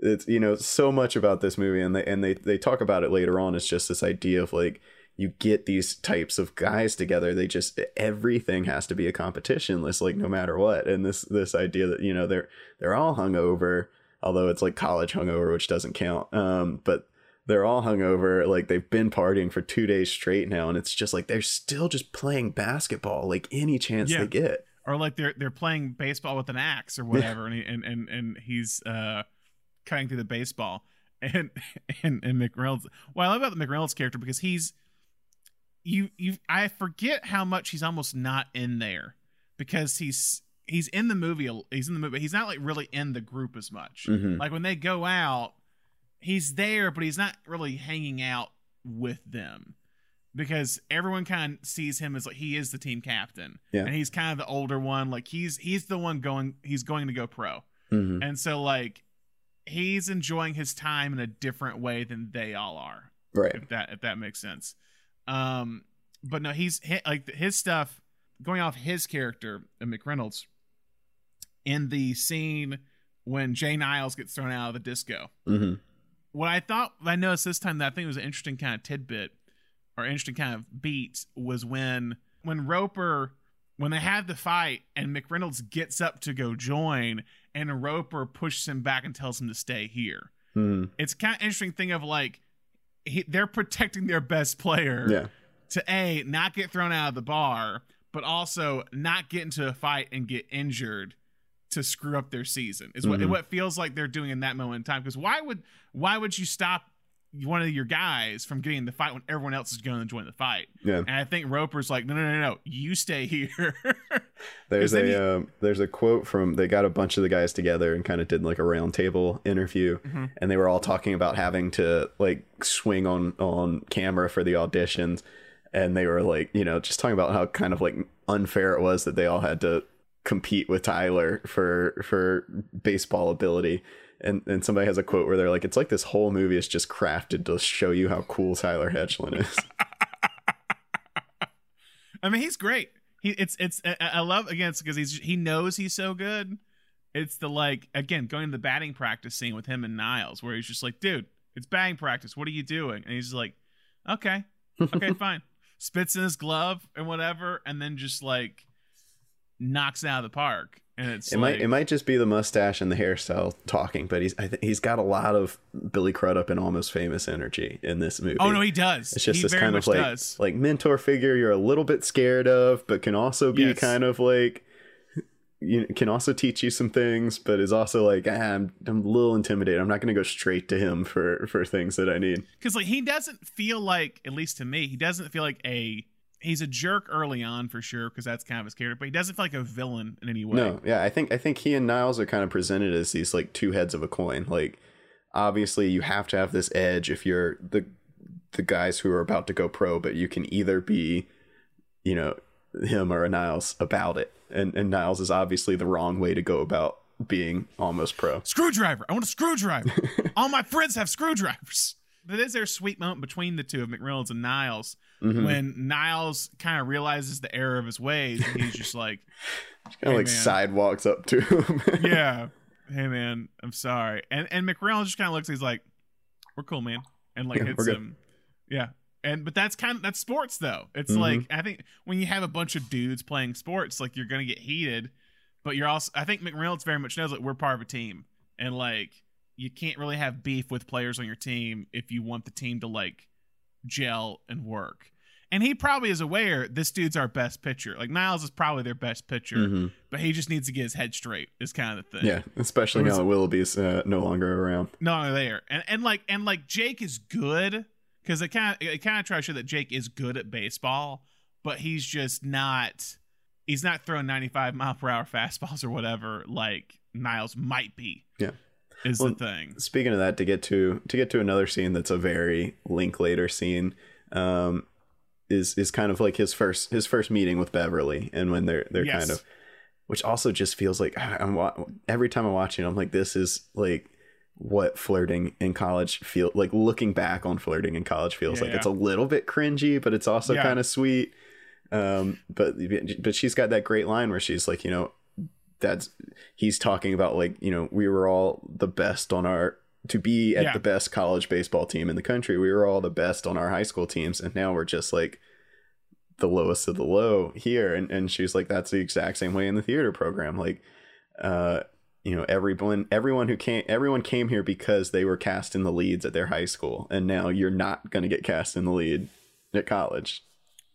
it's you know so much about this movie and they and they they talk about it later on. It's just this idea of like you get these types of guys together. They just everything has to be a competition list like no matter what. And this this idea that you know they're they're all hungover although it's like college hungover which doesn't count. Um but they're all hungover like they've been partying for two days straight now and it's just like they're still just playing basketball like any chance Yeah. they get. Or like they're they're playing baseball with an axe or whatever, and, he, and and and he's uh cutting through the baseball, and and and McReynolds. Well, I love about the McReynolds character because he's you you I forget how much he's almost not in there because he's he's in the movie he's in the movie but he's not like really in the group as much. Mhm. Like when they go out, he's there, but he's not really hanging out with them because everyone kind of sees him as like he is the team captain, Yeah. and he's kind of the older one. Like he's he's the one going he's going to go pro, Mhm. and so like he's enjoying his time in a different way than they all are right if that if that makes sense. Um, but no, he's hi- like his stuff going off his character, uh, McReynolds, in the scene when Jay Niles gets thrown out of the disco. hmm What I thought I noticed this time that I think was an interesting kind of tidbit or interesting kind of beat was when when Roper when they have the fight and McReynolds gets up to go join and Roper pushes him back and tells him to stay here. hmm It's kind of interesting thing of like he, they're protecting their best player Yeah. to a not get thrown out of the bar, but also not get into a fight and get injured to screw up their season. Is what Mhm. what feels like they're doing in that moment in time. Because why would why would you stop one of your guys from getting the fight when everyone else is going to join the fight? Yeah. And I think Roper's like, no, no, no, no, you stay here. There's a he- um, there's a quote from they got a bunch of the guys together and kind of did like a round table interview, Mhm. and they were all talking about having to like swing on on camera for the auditions, and they were like you know just talking about how kind of like unfair it was that they all had to compete with Tyler for for baseball ability. And, and somebody has a quote where they're like, "It's like this whole movie is just crafted to show you how cool Tyler Hoechlin is." I mean, he's great. He it's it's I, love again because he's he knows he's so good. It's the like again going to the batting practice scene with him and Niles where he's just like, dude, it's batting practice. What are you doing? And he's just like, okay, okay, fine. Spits in his glove and whatever, and then just like knocks it out of the park. And it's It like, might it might just be the mustache and the hairstyle talking, but he's I th- he's got a lot of Billy Crudup and almost famous energy in this movie. oh no, he does. it's just he this very kind of like does. like mentor figure you're a little bit scared of, but can also be Yes. kind of like you know, can also teach you some things, but is also like ah, I'm I'm a little intimidated. I'm not going to go straight to him for for things that I need. because like he doesn't feel like at least to me he doesn't feel like a he's a jerk early on for sure because that's kind of his character but he doesn't feel like a villain in any way No, yeah, I think I think he and Niles are kind of presented as these like two heads of a coin. Like obviously you have to have this edge if you're the the guys who are about to go pro, but you can either be, you know, him or a Niles about it. And and Niles is obviously the wrong way to go about being almost pro. screwdriver i want a screwdriver all my friends have screwdrivers but is there a sweet moment between the two of mcreynolds and niles Mhm. when niles kind of realizes the error of his ways and he's just like kind Hey, of like man. sidewalks up to him. yeah hey man i'm sorry and and mcreynolds just kind of looks he's like we're cool man and like Yeah, hits him yeah and but that's kind of that's sports though it's Mhm. like i think when you have a bunch of dudes playing sports like you're gonna get heated but you're also i think mcreynolds very much knows that we're part of a team and like you can't really have beef with players on your team if you want the team to like gel and work and he probably is aware this dude's our best pitcher like niles is probably their best pitcher Mhm. but he just needs to get his head straight is kind of the thing Yeah, especially now that Willoughby's uh, no longer around. no there and and like and like jake is good because it kind of it kind of tries to show that jake is good at baseball but he's just not he's not throwing 95 mile per hour fastballs or whatever like niles might be Yeah. Is Well, the thing speaking of that to get to to get to another scene that's a very linklater scene um is is kind of like his first his first meeting with beverly and when they're they're Yes. kind of which also just feels like i'm wa- every time i'm watching i'm like this is like what flirting in college feel like looking back on flirting in college feels Yeah, like yeah. it's a little bit cringy but it's also Yeah. kind of sweet um but but she's got that great line where she's like you know that's he's talking about like you know we were all the best on our to be at Yeah. the best college baseball team in the country we were all the best on our high school teams and now we're just like the lowest of the low here. And and she's like that's the exact same way in the theater program. Like uh you know everyone everyone who came everyone came here because they were cast in the leads at their high school and now you're not going to get cast in the lead at college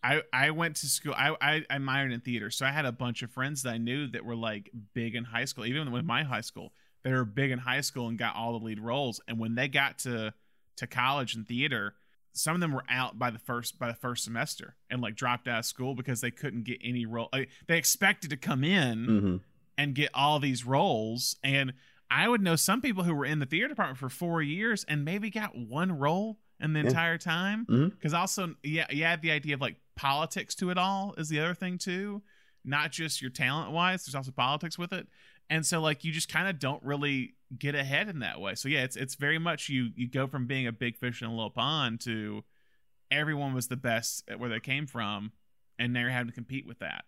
I, I went to school. I, I I minored in theater, so I had a bunch of friends that I knew that were like big in high school. Even with my high school, they were big in high school and got all the lead roles. And when they got to to college and theater, some of them were out by the first by the first semester and like dropped out of school because they couldn't get any role. Like, they expected to come in hmm and get all these roles. And I would know some people who were in the theater department for four years and maybe got one role in the Yeah. entire time. Because also, yeah, you had the idea of like politics to it all is the other thing too. Not just your talent wise, there's also politics with it. And so like you just kind of don't really get ahead in that way. So yeah, it's it's very much you you go from being a big fish in a little pond to everyone was the best at where they came from, and they're having to compete with that.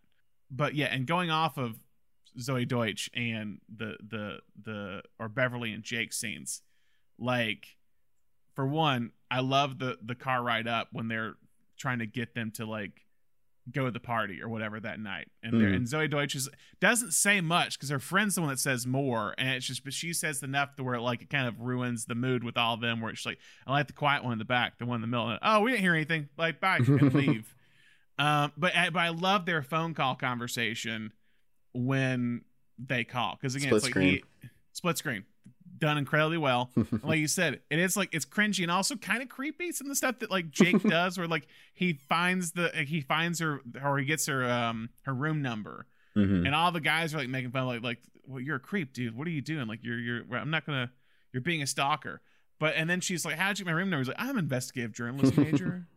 But yeah, and going off of Zoey Deutch and the the the or Beverly and Jake scenes, like for one, I love the the car ride up when they're trying to get them to like go to the party or whatever that night. And mm. and Zoey Deutch is, doesn't say much because her friend's the one that says more, and it's just but she says enough to where like it kind of ruins the mood with all of them. Where it's like I like the quiet one in the back, the one in the middle. And, oh, we didn't hear anything. Like bye and leave. Um, but but I love their phone call conversation when they call because again split it's like screen. He, split screen done incredibly well. like you said, it is like it's cringy and also kind of creepy. Some of the stuff that like Jake does, where like he finds the he finds her or he gets her um her room number, mm-hmm. and all the guys are like making fun of like like well you're a creep, dude. What are you doing? Like you're you're I'm not gonna you're being a stalker. But and then she's like, how'd you get my room number? He's like, I'm an investigative journalist major.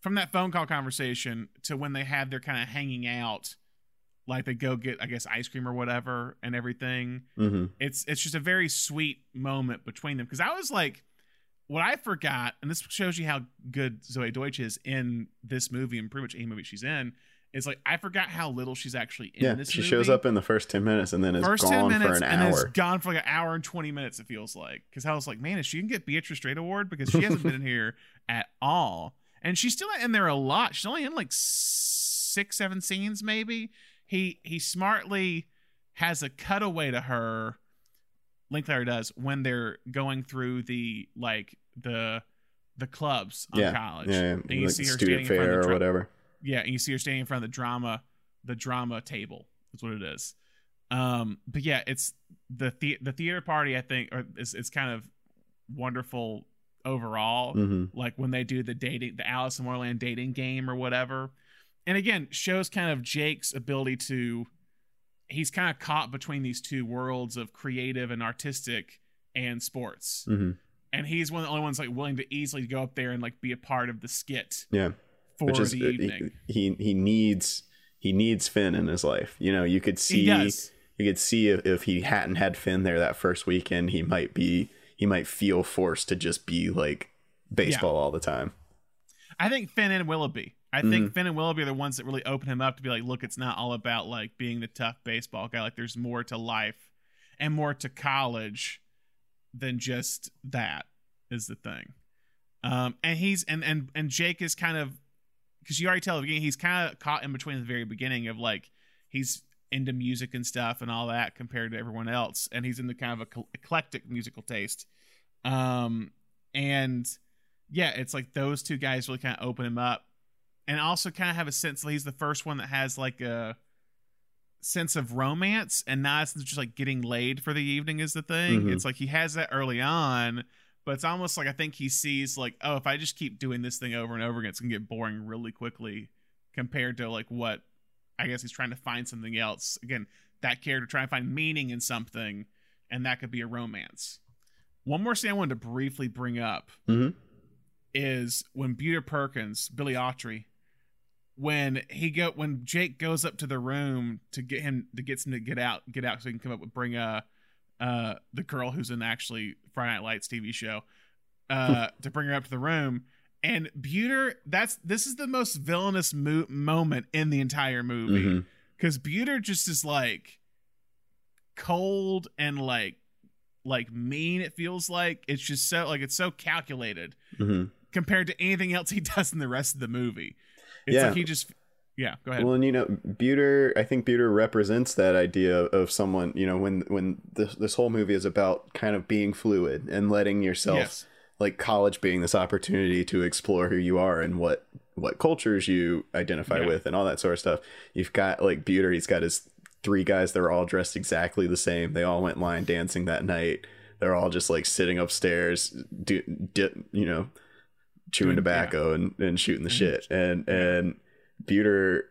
From that phone call conversation to when they had their kind of hanging out like they go get i guess ice cream or whatever and everything. Mm-hmm. it's it's just a very sweet moment between them. Because i was like what i forgot and this shows you how good zoey deutch is in this movie and pretty much any movie she's in is like i forgot how little she's actually in yeah, this she movie. shows up in the first 10 minutes and then is first gone 10 minutes for an and hour. gone for like an hour and 20 minutes it feels like. Because i was like man is she gonna get beatrice straight award? Because she hasn't been in here at all. And she's still in there a lot. She's only in like six seven scenes maybe he he smartly has a cutaway to her Linklater does when they're going through the like the the clubs on yeah. college. Yeah, yeah. And you like see her standing fair in front of the dra- or whatever. Yeah, and you see her standing in front of the drama the drama table. That's what it is. Um, but yeah, it's the the, the theater party. I think or is it's kind of wonderful overall. Mm-hmm. Like when they do the dating, the Alice in Wonderland dating game or whatever and again shows kind of Jake's ability to he's kind of caught between these two worlds of creative and artistic and sports. Mm-hmm. And he's one of the only ones like willing to easily go up there and like be a part of the skit. Yeah. For Which is, the evening. He, he he needs he needs Finn in his life. You know, you could see you could see if, if he hadn't had Finn there that first weekend, he might be he might feel forced to just be like baseball yeah. all the time. I think Finn and Willoughby I mm-hmm. think Finn and Willoughby are the ones that really open him up to be like, look, it's not all about like being the tough baseball guy. Like there's more to life and more to college than just that is the thing. Um, and he's and and and Jake is kind of because you already tell the beginning he's kind of caught in between the very beginning of like he's into music and stuff and all that compared to everyone else, and he's in the kind of a eclectic musical taste. Um, and yeah, it's like those two guys really kind of open him up and also kind of have a sense that he's the first one that has like a sense of romance and not just like getting laid for the evening is the thing. Mm-hmm. It's like he has that early on, but it's almost like I think he sees like, oh, if I just keep doing this thing over and over again, it's gonna get boring really quickly compared to like what I guess he's trying to find something else. Again, that character trying to find meaning in something, and that could be a romance. One more thing I wanted to briefly bring up mm-hmm. is when Beuter Perkins, Billy Autry, when he go when Jake goes up to the room to get him to get him to get out get out so he can come up with bring uh uh the girl who's in actually Friday Night Lights TV show uh to bring her up to the room. And Beuter that's this is the most villainous mo- moment in the entire movie. Because mm-hmm. Beuter just is like cold and like like mean it feels like. It's just so like it's so calculated mm-hmm. compared to anything else he does in the rest of the movie it's yeah. like he just yeah, go ahead. Well, and you know, Beuter, I think Beuter represents that idea of someone, you know, when when this this whole movie is about kind of being fluid and letting yourself yes. like college being this opportunity to explore who you are and what what cultures you identify yeah. with and all that sort of stuff. You've got like Beuter, he's got his three guys they're all dressed exactly the same. They all went line dancing that night. They're all just like sitting upstairs do, do you know, chewing mm, tobacco yeah. and, and shooting the mm. shit. And and Beuter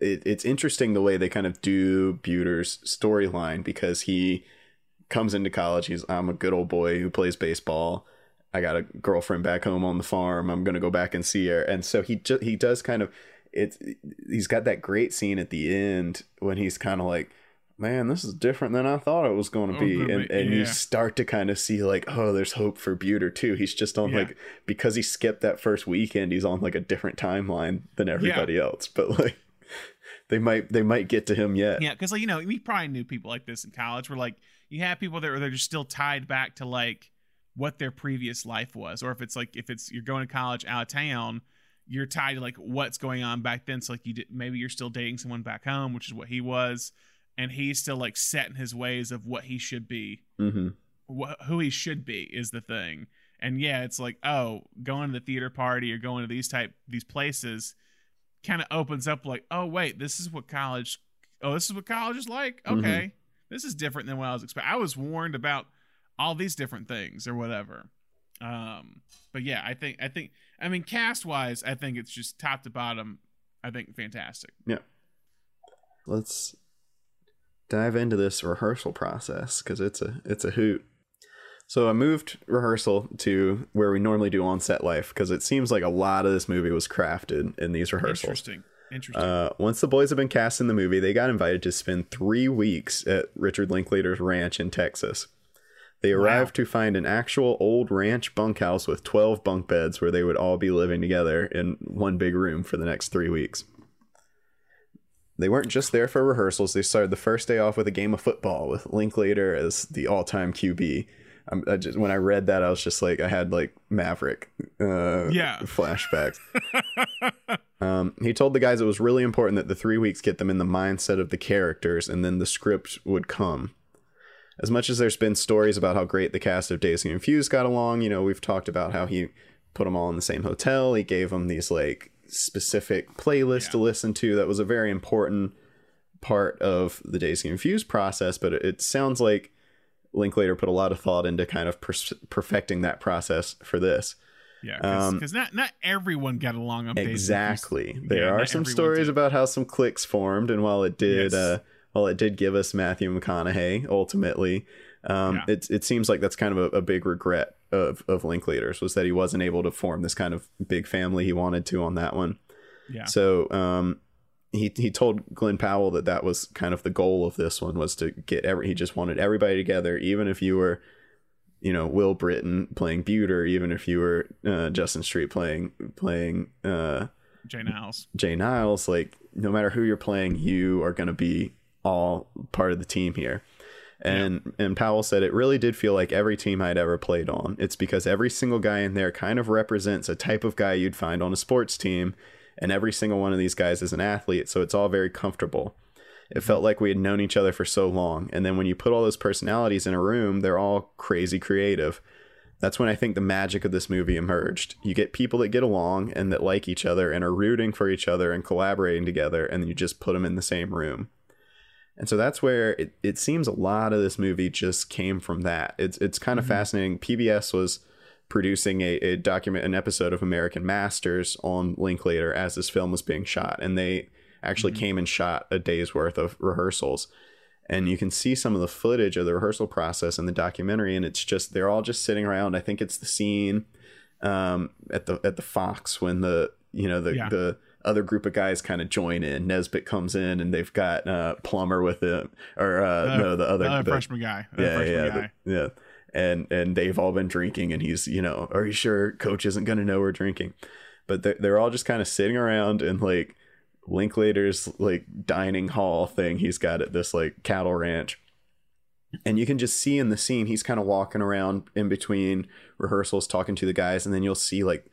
it, it's interesting the way they kind of do Beuter's storyline because he comes into college. He's I'm a good old boy who plays baseball. I got a girlfriend back home on the farm. I'm gonna go back and see her. And so he ju- he does kind of it's he's got that great scene at the end when he's kind of like man, this is different than I thought it was going to Oh, be. And, and you start to kind of see, like, oh, there's hope for Beuter, too. He's just on, Yeah. like, because he skipped that first weekend, he's on, like, a different timeline than everybody else. But, like, they might they might get to him yet. Yeah, because like you know, we probably knew people like this in college. Where like you have people that are they're just still tied back to like what their previous life was, or if it's like if it's you're going to college out of town, you're tied to like what's going on back then. So like you did, maybe you're still dating someone back home, which is what he was, and he's still like set in his ways of what he should be, hmm wh- who he should be is the thing. And yeah, it's like oh, going to the theater party or going to these type these places kind of opens up like oh wait, this is what college. Oh, this is what college is like. Mhm. Okay, this is different than what I was expecting. I was warned about all these different things or whatever. Um, but yeah, I think I think I mean cast wise, I think it's just top to bottom. I think fantastic. Yeah. Let's dive into this rehearsal process because it's a it's a hoot. So I moved rehearsal to where we normally do on set life because it seems like a lot of this movie was crafted in these rehearsals. Interesting. Interesting. Uh, once the boys have been cast in the movie, they got invited to spend three weeks at Richard Linklater's ranch in Texas. They Wow. arrived to find an actual old ranch bunkhouse with 12 bunk beds where they would all be living together in one big room for the next three weeks. They weren't just there for rehearsals. They started the first day off with a game of football with Linklater as the all-time QB. I'm, I just when I read that, I was just like, I had like Maverick uh, Yeah. flashbacks. Um, he told the guys it was really important that the three weeks get them in the mindset of the characters, and then the script would come. As much as there's been stories about how great the cast of Dazed and Confused got along, you know, we've talked about how he put them all in the same hotel. He gave them these like specific playlists to listen to. That was a very important part of the Dazed and Confused process. But it, sounds like Linklater put a lot of thought into kind of perfecting that process for this. yeah, um, because not not everyone got along on Dazed Confused. Exactly. There Yeah, are some stories did. about how some cliques formed, and while it did, Yes. uh, while it did give us Matthew McConaughey, ultimately, um, Yeah. it it seems like that's kind of a, a big regret of of Linklater's was that he wasn't able to form this kind of big family he wanted to on that one. Yeah. So um, he he told Glen Powell that that was kind of the goal of this one was to get every he just wanted everybody together, even if you were, you know, Will Brittain playing Beuter, even if you were uh, Juston Street playing playing uh, Jay Niles. Jay Niles. Like no matter who you're playing, you are going to be all part of the team here. And and Powell said it really did feel like every team I'd ever played on. It's because every single guy in there kind of represents a type of guy you'd find on a sports team, and every single one of these guys is an athlete, so it's all very comfortable. It felt like we had known each other for so long, and then when you put all those personalities in a room, they're all crazy creative. That's when I think the magic of this movie emerged. You get people that get along and that like each other and are rooting for each other and collaborating together, and you just put them in the same room. And so that's where it, it seems a lot of this movie just came from that. It's it's kind of fascinating. PBS was producing a, a document an episode of American Masters on Linklater as this film was being shot, and they actually came and shot a day's worth of rehearsals. And you can see some of the footage of the rehearsal process in the documentary, and it's just they're all just sitting around. I think it's the scene um, at the at the Fox when the you know the Yeah. the other group of guys kind of join in. Nesbitt comes in and they've got uh, Plummer with him, or uh, no, the other, the other the- freshman guy. The yeah, freshman yeah, guy. yeah. And and they've all been drinking, and he's you know, are you sure Coach isn't gonna know we're drinking? But they're, they're all just kind of sitting around in like Linklater's like dining hall thing he's got at this like cattle ranch. And you can just see in the scene he's kind of walking around in between rehearsals talking to the guys, and then you'll see like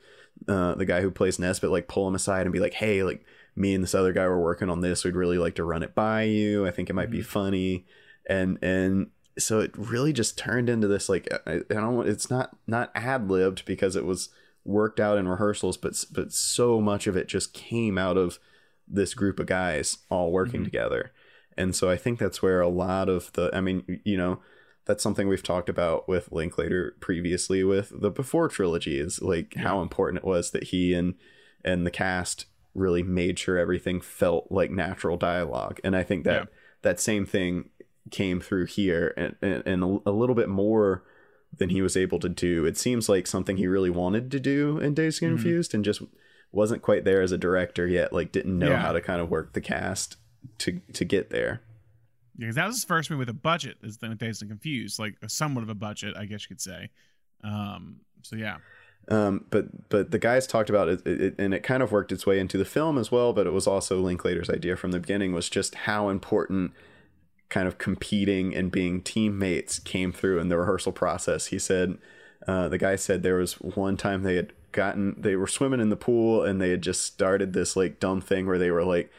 uh, the guy who plays Nesbitt like pull him aside and be like, "Hey, like me and this other guy were working on this. We'd really like to run it by you. I think it might be funny." And and so it really just turned into this like I, I don't. It's not not ad libbed because it was worked out in rehearsals, but but so much of it just came out of this group of guys all working Mhm. together. And so I think that's where a lot of the I mean, you know, that's something we've talked about with Linklater previously with the before trilogy is like how important it was that he and and the cast really made sure everything felt like natural dialogue. And I think that Yeah. that same thing came through here and, and, and a, a little bit more than he was able to do. It seems like something he really wanted to do in Days Mm-hmm. Confused and just wasn't quite there as a director yet, like didn't know Yeah. how to kind of work the cast to to get there. Because that was his first movie with a budget. Is the Dazed and Confused, like somewhat of a budget, I guess you could say. Um, so yeah. Um, but but the guys talked about it, it, and it kind of worked its way into the film as well. But it was also Linklater's idea from the beginning was just how important kind of competing and being teammates came through in the rehearsal process. He said uh, the guy said there was one time they had gotten they were swimming in the pool and they had just started this like dumb thing where they were like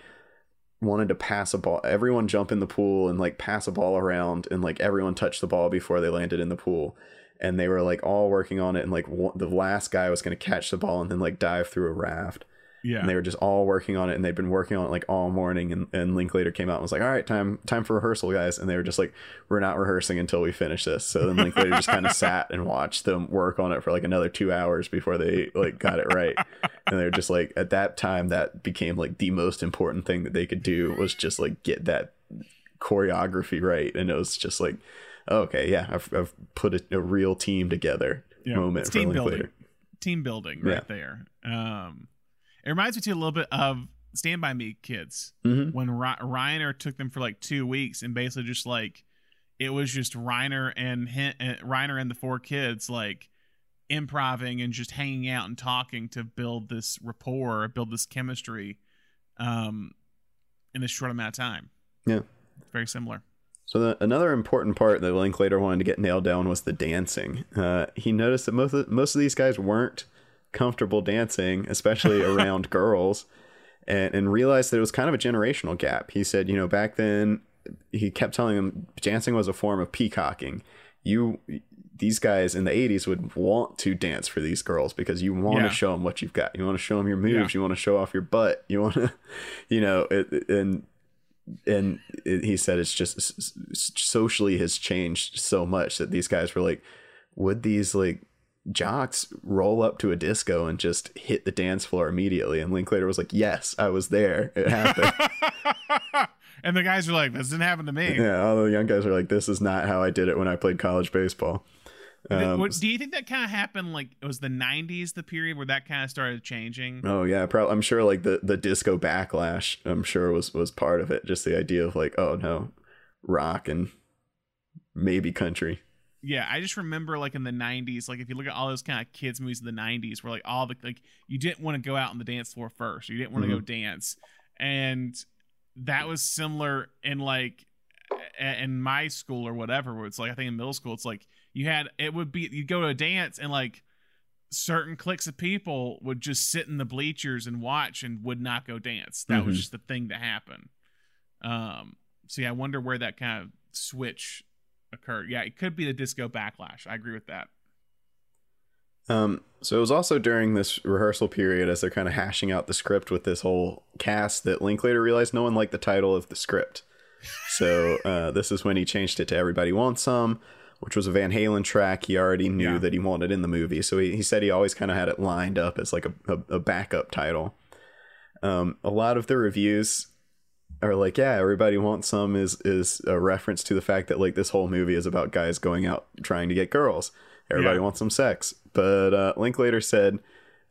wanted to pass a ball everyone jump in the pool and like pass a ball around and like everyone touched the ball before they landed in the pool. And they were like all working on it and like the last guy was going to catch the ball and then like dive through a raft Yeah. and they were just all working on it and they'd been working on it like all morning and, and Linklater came out and was like all right time time for rehearsal guys and they were just like we're not rehearsing until we finish this so then Linklater just kind of sat and watched them work on it for like another two hours before they like got it right and they were just like at that time that became like the most important thing that they could do was just like get that choreography right and it was just like okay yeah I've, I've put a, a real team together yeah. moment It's for team Linklater building. Team building right Yeah. there. Um, it reminds me too a little bit of Stand by Me kids hmm when Ry- Reiner took them for like two weeks and basically just like it was just Reiner and uh, Reiner and the four kids like improvising and just hanging out and talking to build this rapport, build this chemistry, um, in this short amount of time. Yeah. very similar. So the, another important part that Linklater wanted to get nailed down was the dancing. Uh, he noticed that most of, most of these guys weren't comfortable dancing, especially around girls, and and realized that it was kind of a generational gap. He said, you know, back then he kept telling them dancing was a form of peacocking. You these guys in the 80s would want to dance for these girls because you want Yeah. to show them what you've got. You want to show them your moves. Yeah. You want to show off your butt. You want to, you know, it, it- and and it, he said it's just socially has changed so much that these guys were like, would these like jocks roll up to a disco and just hit the dance floor immediately? And Linklater was like, yes, I was there. It happened. and the guys were like, "This didn't happen to me." yeah, all the young guys are like, this is not how I did it when I played college baseball. Um, what- do you think that kind of happened? Like it was the '90s, the period where that kind of started changing. Oh yeah, probably. I'm sure like the the disco backlash. I'm sure was was part of it. Just the idea of like, oh no, rock and maybe country. Yeah, I just remember like in the '90s, like if you look at all those kind of kids movies in the '90s, where like all the like you didn't want to go out on the dance floor first, you didn't want to go dance, and that was similar in like in my school or whatever. Where it's like I think in middle school, it's like you had it would be you'd go to a dance and like certain cliques of people would just sit in the bleachers and watch and would not go dance. That was Mhm. just the thing to happen. Um. So yeah, I wonder where that kind of switch occurred. Yeah, it could be the disco backlash. I agree with that. Um, so it was also during this rehearsal period as they're kind of hashing out the script with this whole cast that Linklater realized no one liked the title of the script. So uh, this is when he changed it to Everybody Wants Some, which was a Van Halen track he already knew Yeah. that he wanted in the movie. So he, he said he always kind of had it lined up as like a, a, a backup title. Um, a lot of the reviews are like, yeah, Everybody Wants Some is is a reference to the fact that like this whole movie is about guys going out trying to get girls. Everybody Yeah. wants some sex. But uh, Linklater said,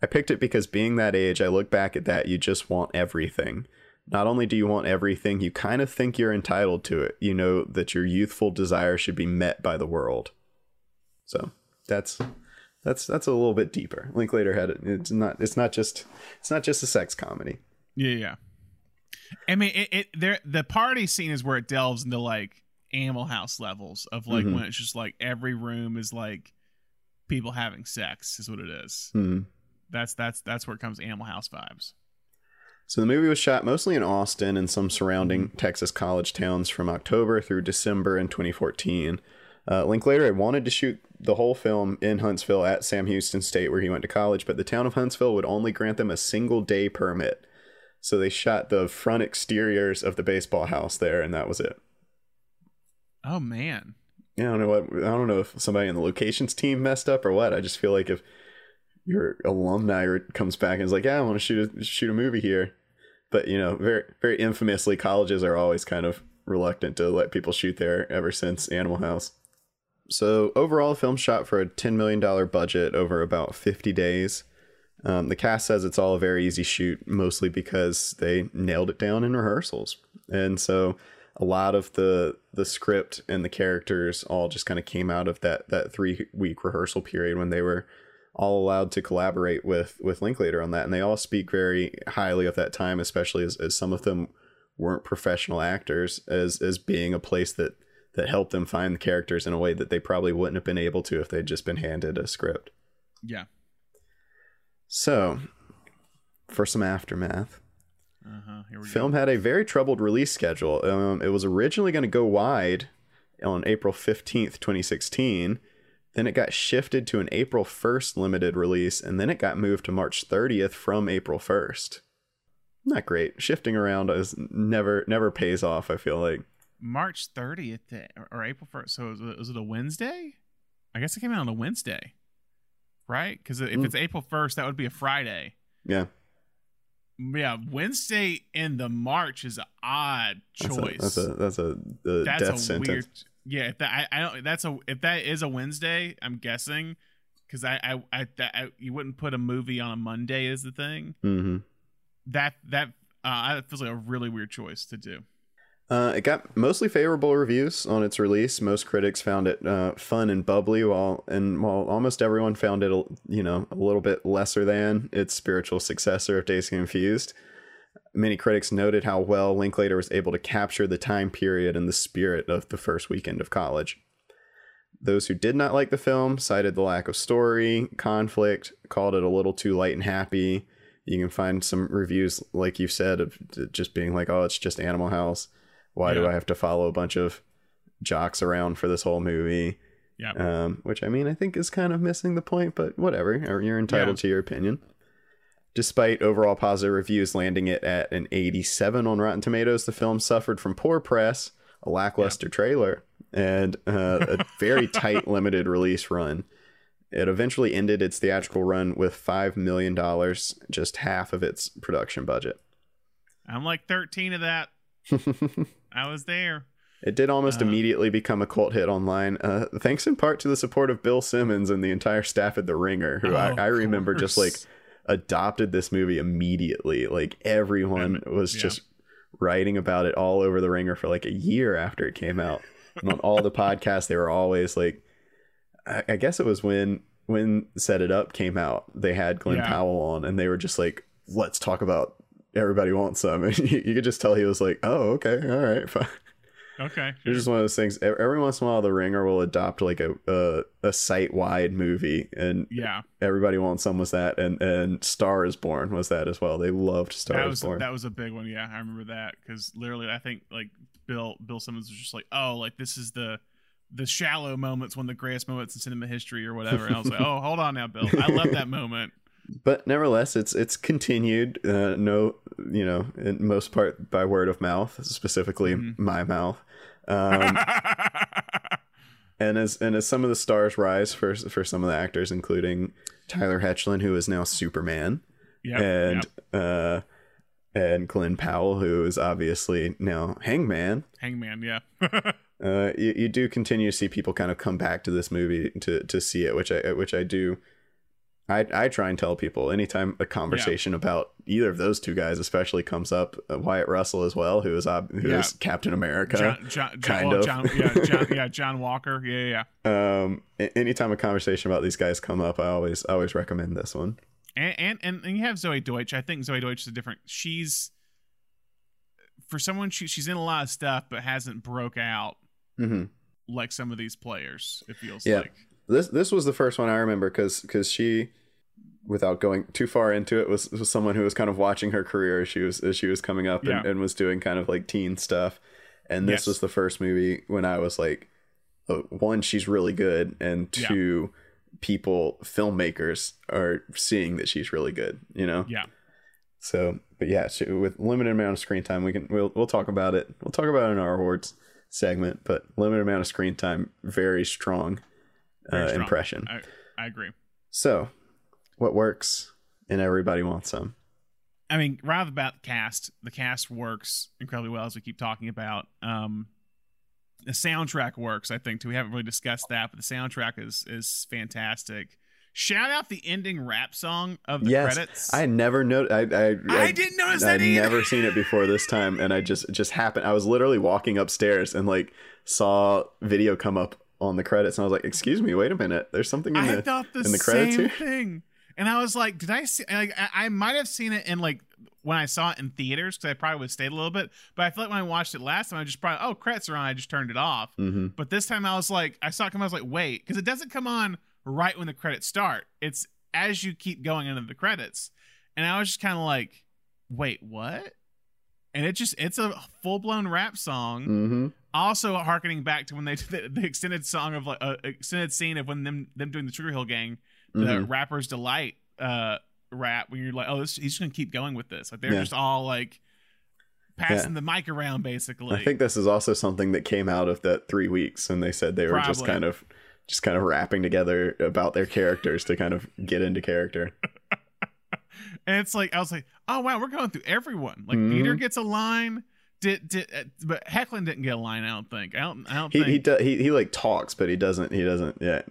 I picked it because being that age, I look back at that, you just want everything. Not only do you want everything, you kind of think you're entitled to it. You know that your youthful desire should be met by the world. So that's that's that's a little bit deeper. Linklater had it. It's not it's not just it's not just a sex comedy. Yeah, yeah. I mean, it, it there the party scene is where it delves into like Animal House levels of like Mhm. when it's just like every room is like people having sex is what it is. Hmm. That's that's that's where it comes Animal House vibes. So the movie was shot mostly in Austin and some surrounding Texas college towns from October through December in 2014. Uh, Linklater had wanted to shoot the whole film in Huntsville at Sam Houston State, where he went to college, but the town of Huntsville would only grant them a single day permit. So they shot the front exteriors of the baseball house there, and that was it. Oh man. Yeah, I don't know what I don't know if somebody in the locations team messed up or what. I just feel like if your alumni comes back and is like, "Yeah, I want to shoot a shoot a movie here," but you know, very very infamously, colleges are always kind of reluctant to let people shoot there ever since Animal House. So overall, the film shot for a ten million dollar budget over about fifty days. Um, the cast says it's all a very easy shoot, mostly because they nailed it down in rehearsals, and so a lot of the the script and the characters all just kind of came out of that that three week rehearsal period when they were all allowed to collaborate with with Linklater on that, and they all speak very highly of that time, especially as, as some of them weren't professional actors, as as being a place that that helped them find the characters in a way that they probably wouldn't have been able to if they'd just been handed a script. Yeah. So, for some aftermath, Uh-huh. Film go. had a very troubled release schedule. Um, it was originally going to go wide on April 15th, 2016. Then it got shifted to an April 1st limited release, and then it got moved to March 30th from April 1st. Not great. Shifting around is never never pays off. I feel like. March 30th or April 1st. So was it a Wednesday? I guess it came out on a Wednesday, right? Because if Mm. it's April 1st, that would be a Friday. Yeah, Yeah, Wednesday in the March is an odd that's a choice. that's a that's a, a That's death a sentence. weird. Yeah, if that I, I don't. That's a if that is a Wednesday, I'm guessing because I I, I, that, I you wouldn't put a movie on a Monday is the thing. hmm That that uh, that feels like a really weird choice to do. Uh, it got mostly favorable reviews on its release. Most critics found it uh, fun and bubbly, while and while almost everyone found it, you know, a little bit lesser than its spiritual successor of and Confused. Many critics noted how well Linklater was able to capture the time period and the spirit of the first weekend of college. Those who did not like the film cited the lack of story, conflict, called it a little too light and happy. You can find some reviews, like you said, of just being like, "Oh, it's just Animal House." Why do I have to follow a bunch of jocks around for this whole movie? Yeah. Um, which I mean, I think is kind of missing the point, but whatever. You're entitled Yeah. to your opinion. Despite overall positive reviews landing it at an 87 on Rotten Tomatoes, the film suffered from poor press, a lackluster trailer, and uh, a very tight limited release run. It eventually ended its theatrical run with $5 million, just half of its production budget. I'm like 13 of that. I was there. It did almost Uh, immediately become a cult hit online, uh, thanks in part to the support of Bill Simmons and the entire staff at The Ringer, who Oh, I, I remember just like adopted this movie immediately. Like everyone was yeah. just writing about it all over The Ringer for like a year after it came out. and on all the podcasts, they were always like, I, I guess it was when when Set It Up came out, they had Glen Yeah. Powell on, and they were just like, let's talk about. Everybody wants some. And you, you could just tell he was like, "Oh, okay, all right, fine." Okay. It's just one of those things. Every once in a while, The Ringer will adopt like a a, a site wide movie, and Yeah. everybody wants some was that, and and Star is Born was that as well. They loved Star that is was Born. that was a big one. Yeah, I remember that because literally, I think like Bill Bill Simmons was just like, oh, like this is the the shallow moments, one of the greatest moments in cinema history, or whatever. And I was like, oh, hold on now, Bill. I love that moment. But nevertheless, it's it's continued. Uh, no, you know, in most part by word of mouth, specifically Mhm. my mouth. Um, and as and as some of the stars rise for for some of the actors, including Tyler Hoechlin, who is now Superman. yep, and yep. uh and Glen Powell, who is obviously now Hangman. Hangman, yeah. Uh, you, you do continue to see people kind of come back to this movie to to see it, which I which I do. I I try and tell people anytime a conversation about either of those two guys, especially comes up, uh, Wyatt Russell as well, who is ob- who is Yeah. Captain America. John, John, kind well, of. John, yeah, John, yeah, John Walker, yeah, yeah. yeah. Um, anytime a conversation about these guys come up, I always I always recommend this one. And, and and and you have Zoey Deutch. I think Zoey Deutch is a different. She's for someone she, she's in a lot of stuff, but hasn't broke out Mm-hmm. like some of these players. It feels Yeah. like. This this was the first one I remember because because she, without going too far into it, was was someone who was kind of watching her career as she was as she was coming up and, Yeah. and was doing kind of like teen stuff, and this Yes. was the first movie when I was like, oh, one, she's really good, and Yeah. two, people filmmakers are seeing that she's really good, you know. Yeah. So, but yeah, she, with limited amount of screen time, we can we'll we'll talk about it. We'll talk about it in our awards segment, but limited amount of screen time, very strong, Very uh, strong. impression. I, I agree. So, what works and everybody wants them. I mean, rather about the cast, the cast works incredibly well as we keep talking about. Um, the soundtrack works, I think too. We haven't really discussed that, but the soundtrack is is fantastic. shout out the ending rap song of the yes, credits. I never know. I I, I didn't notice I'd that either. never seen it before this time, and I just just happened. I was literally walking upstairs and like saw video come up on the credits, and I was like, "Excuse me, wait a minute. There's something in I the in the credits same here?" thing, and I was like, "Did I see?" Like, I, I might have seen it in like when I saw it in theaters because I probably would have stayed a little bit. But I feel like when I watched it last time, I just probably oh credits are on. I just turned it off. hmm But this time I was like, I saw it come. I was like, wait, because it doesn't come on right when the credits start. It's as you keep going into the credits, and I was just kind of like, wait, what? And it just it's a full blown rap song. hmm Also harkening back to when they did the, the extended song of like uh, extended scene of when them them doing the Sugarhill Gang, the Mhm. rappers delight uh rap. When you're like, oh, this, he's just gonna keep going with this. Like they're Yeah. just all like passing the mic around basically. I think this is also something that came out of that three weeks, and they said they were just kind of just kind of rapping together about their characters to kind of get into character. and it's like I was like, oh wow, we're going through everyone. Like Mhm. Peter gets a line. Did did uh, but Hoechlin didn't get a line? I don't think. I don't. I don't He think. he, do, he he like talks, but he doesn't he doesn't yeah.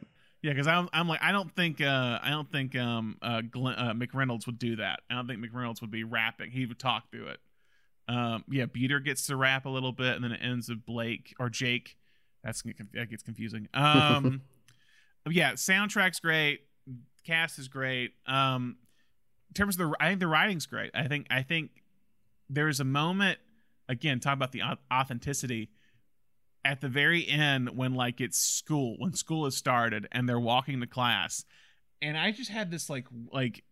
Yeah, because I'm I'm like I don't think uh I don't think um uh, Glenn, uh McReynolds would do that. I don't think McReynolds would be rapping. He would talk through it. Um yeah, Beuter gets to rap a little bit, and then it ends with Blake or Jake. That's that gets confusing. Um, yeah, soundtrack's great. Cast is great. Um, in terms of the, I think the writing's great. I think I think there's a moment again talk about the authenticity at the very end when like it's school when school has started and they're walking to class and i just had this like like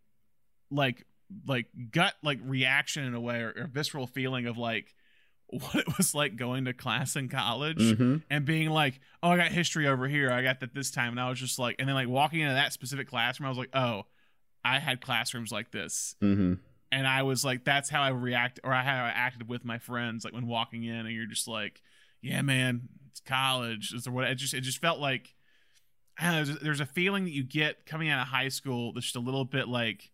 like like gut like reaction in a way or, or visceral feeling of like what it was like going to class in college hmm and being like, "Oh, I got history over here. I got that this time." And I was just like, and then like walking into that specific classroom, I was like, "Oh, I had classrooms like this." hmm And I was like, "That's how I react, or how I acted with my friends, like when walking in." And you're just like, "Yeah, man, it's college." It's what? It just it just felt like know. There's, there's a feeling that you get coming out of high school that's just a little bit like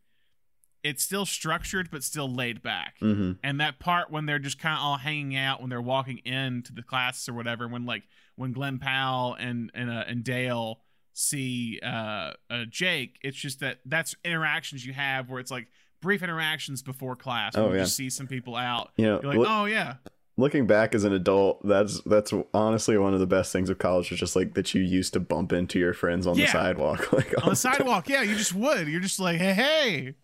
it's still structured but still laid back hmm and that part when they're just kind of all hanging out when they're walking into the class or whatever when like when glen powell and and, uh, and dale see uh, uh jake it's just that that's interactions you have where it's like brief interactions before class Oh, you yeah. just see some people out You know, you're like oh yeah looking back as an adult, that's that's honestly one of the best things of college is just like that you used to bump into your friends on Yeah. the sidewalk. Like on the time. sidewalk yeah you just would you're just like hey hey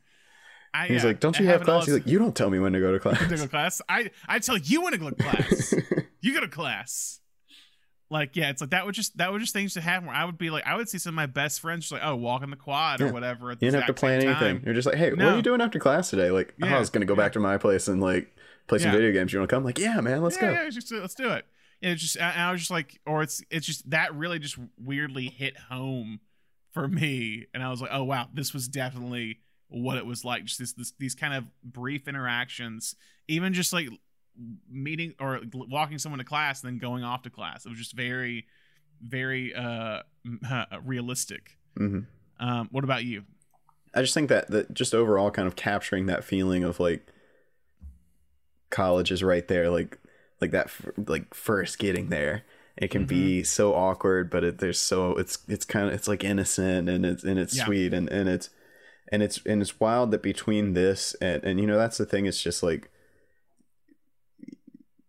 I, He's yeah, like, "Don't you have class?" He's like, "You don't tell me when to go to to go class." to class i i tell you when to go to class you go to class. Like, yeah, it's like that would just that would just things to happen where I would be like I would see some of my best friends just like, oh, walk in the quad or whatever at You didn't have to plan anything. time. You're just like, "Hey, what are you doing after class today?" Like, oh, I was gonna go yeah. back to my place and like play some Yeah. video games. You want to come? Like, yeah, man, let's yeah, go. Yeah, just, let's do it. Yeah, it's just I, I was just like, or it's it's just that really just weirdly hit home for me, and I was like, oh wow, this was definitely what it was like. Just this, this these kind of brief interactions, even just like meeting or walking someone to class and then going off to class. It was just very, very uh realistic. hmm Um, what about you? I just think that that just overall kind of capturing that feeling of like college is right there, like like that f- like first getting there. It can be mm-hmm. so awkward, but it, there's so it's it's kind of it's like innocent and it's and it's Yeah. sweet and and it's and it's and it's wild that between this and and you know that's the thing. It's just like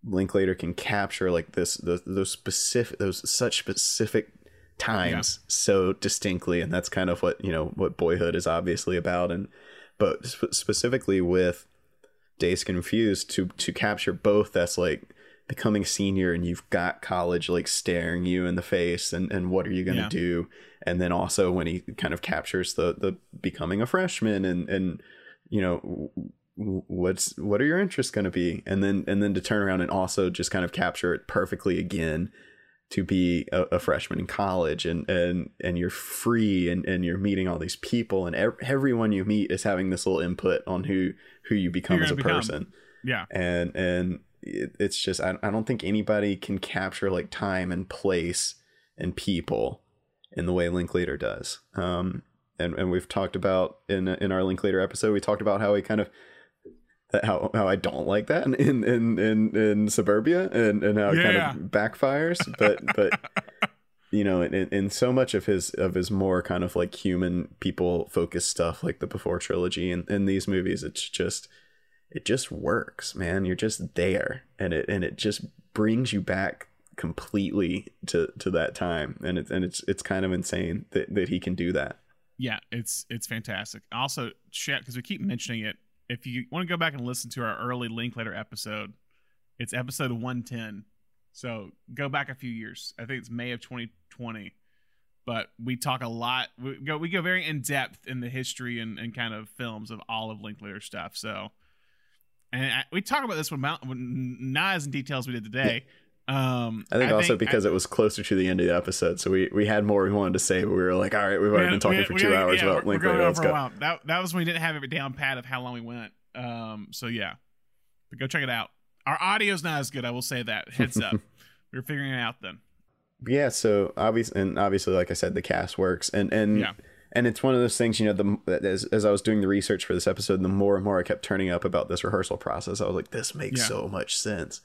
Linklater can capture like this those, those specific those such specific times so distinctly and that's kind of what you know what boyhood is obviously about and but sp- specifically with Dazed Confused to to capture both that's like becoming senior and you've got college like staring you in the face and and what are you going to Yeah. do and then also when he kind of captures the the becoming a freshman and and you know what's what are your interests going to be and then and then to turn around and also just kind of capture it perfectly again to be a, a freshman in college and and and you're free and and you're meeting all these people and ev- everyone you meet is having this little input on who who you become as a become. person. Yeah, and and it, it's just I, I don't think anybody can capture like time and place and people in the way Linklater does. Um and and we've talked about in in our Linklater episode we talked about how he kind of how how I don't like that in in in, in suburbia and and how it Yeah. kind of backfires but but you know, in, in so much of his of his more kind of like human people focused stuff, like the Before trilogy and in these movies, it's just it just works, man. You're just there, and it and it just brings you back completely to to that time, and it's and it's it's kind of insane that that he can do that. Yeah, it's it's fantastic. Also, chat because we keep mentioning it. If you want to go back and listen to our early Linklater episode, it's episode 110. So go back a few years. I think it's May of 2020. But we talk a lot. We go we go very in depth in the history and, and kind of films of all of Linklater stuff. So, and I, we talk about this Mount, not as in detail as we did today. Um, I think I also think because I, it was closer to the end of the episode, so we, we had more we wanted to say, but we were like, all right, we've already been talking we, for two we, hours yeah, about Linklater. Let's go. That that was when we didn't have it down pat of how long we went. Um, so yeah, but go check it out. Our audio's not as good. I will say that. Heads up. we are figuring it out then. Yeah. So obviously, and obviously, like I said, the cast works, and and yeah. and it's one of those things. You know, the as as I was doing the research for this episode, the more and more I kept turning up about this rehearsal process, I was like, this makes yeah. so much sense.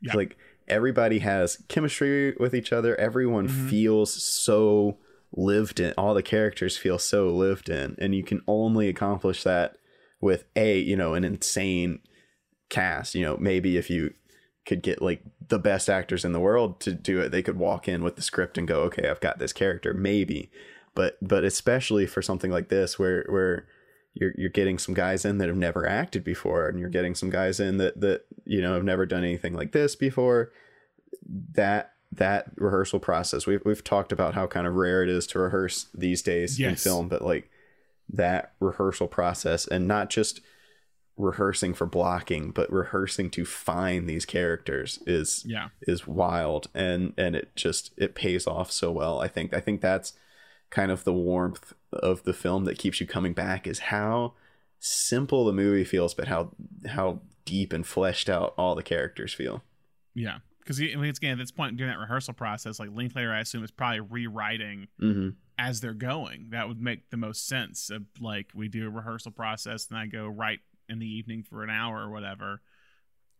Yeah. Like everybody has chemistry with each other. Everyone mm-hmm. feels so lived in. All the characters feel so lived in, and you can only accomplish that with a you know an insane cast. You know, maybe if you could get like the best actors in the world to do it, they could walk in with the script and go, okay, I've got this character, maybe. But but especially for something like this, where where you're you're getting some guys in that have never acted before, and you're mm-hmm. getting some guys in that that you know have never done anything like this before. That that rehearsal process, we've we've talked about how kind of rare it is to rehearse these days yes. in film, but like that rehearsal process, and not just rehearsing for blocking but rehearsing to find these characters is yeah is wild and and it just it pays off so well i think i think that's kind of the warmth of the film that keeps you coming back is how simple the movie feels but how how deep and fleshed out all the characters feel yeah because I mean, again at this point during that rehearsal process like linklater i assume is probably rewriting mm-hmm. as they're going that would make the most sense of like we do a rehearsal process and i go write in the evening for an hour or whatever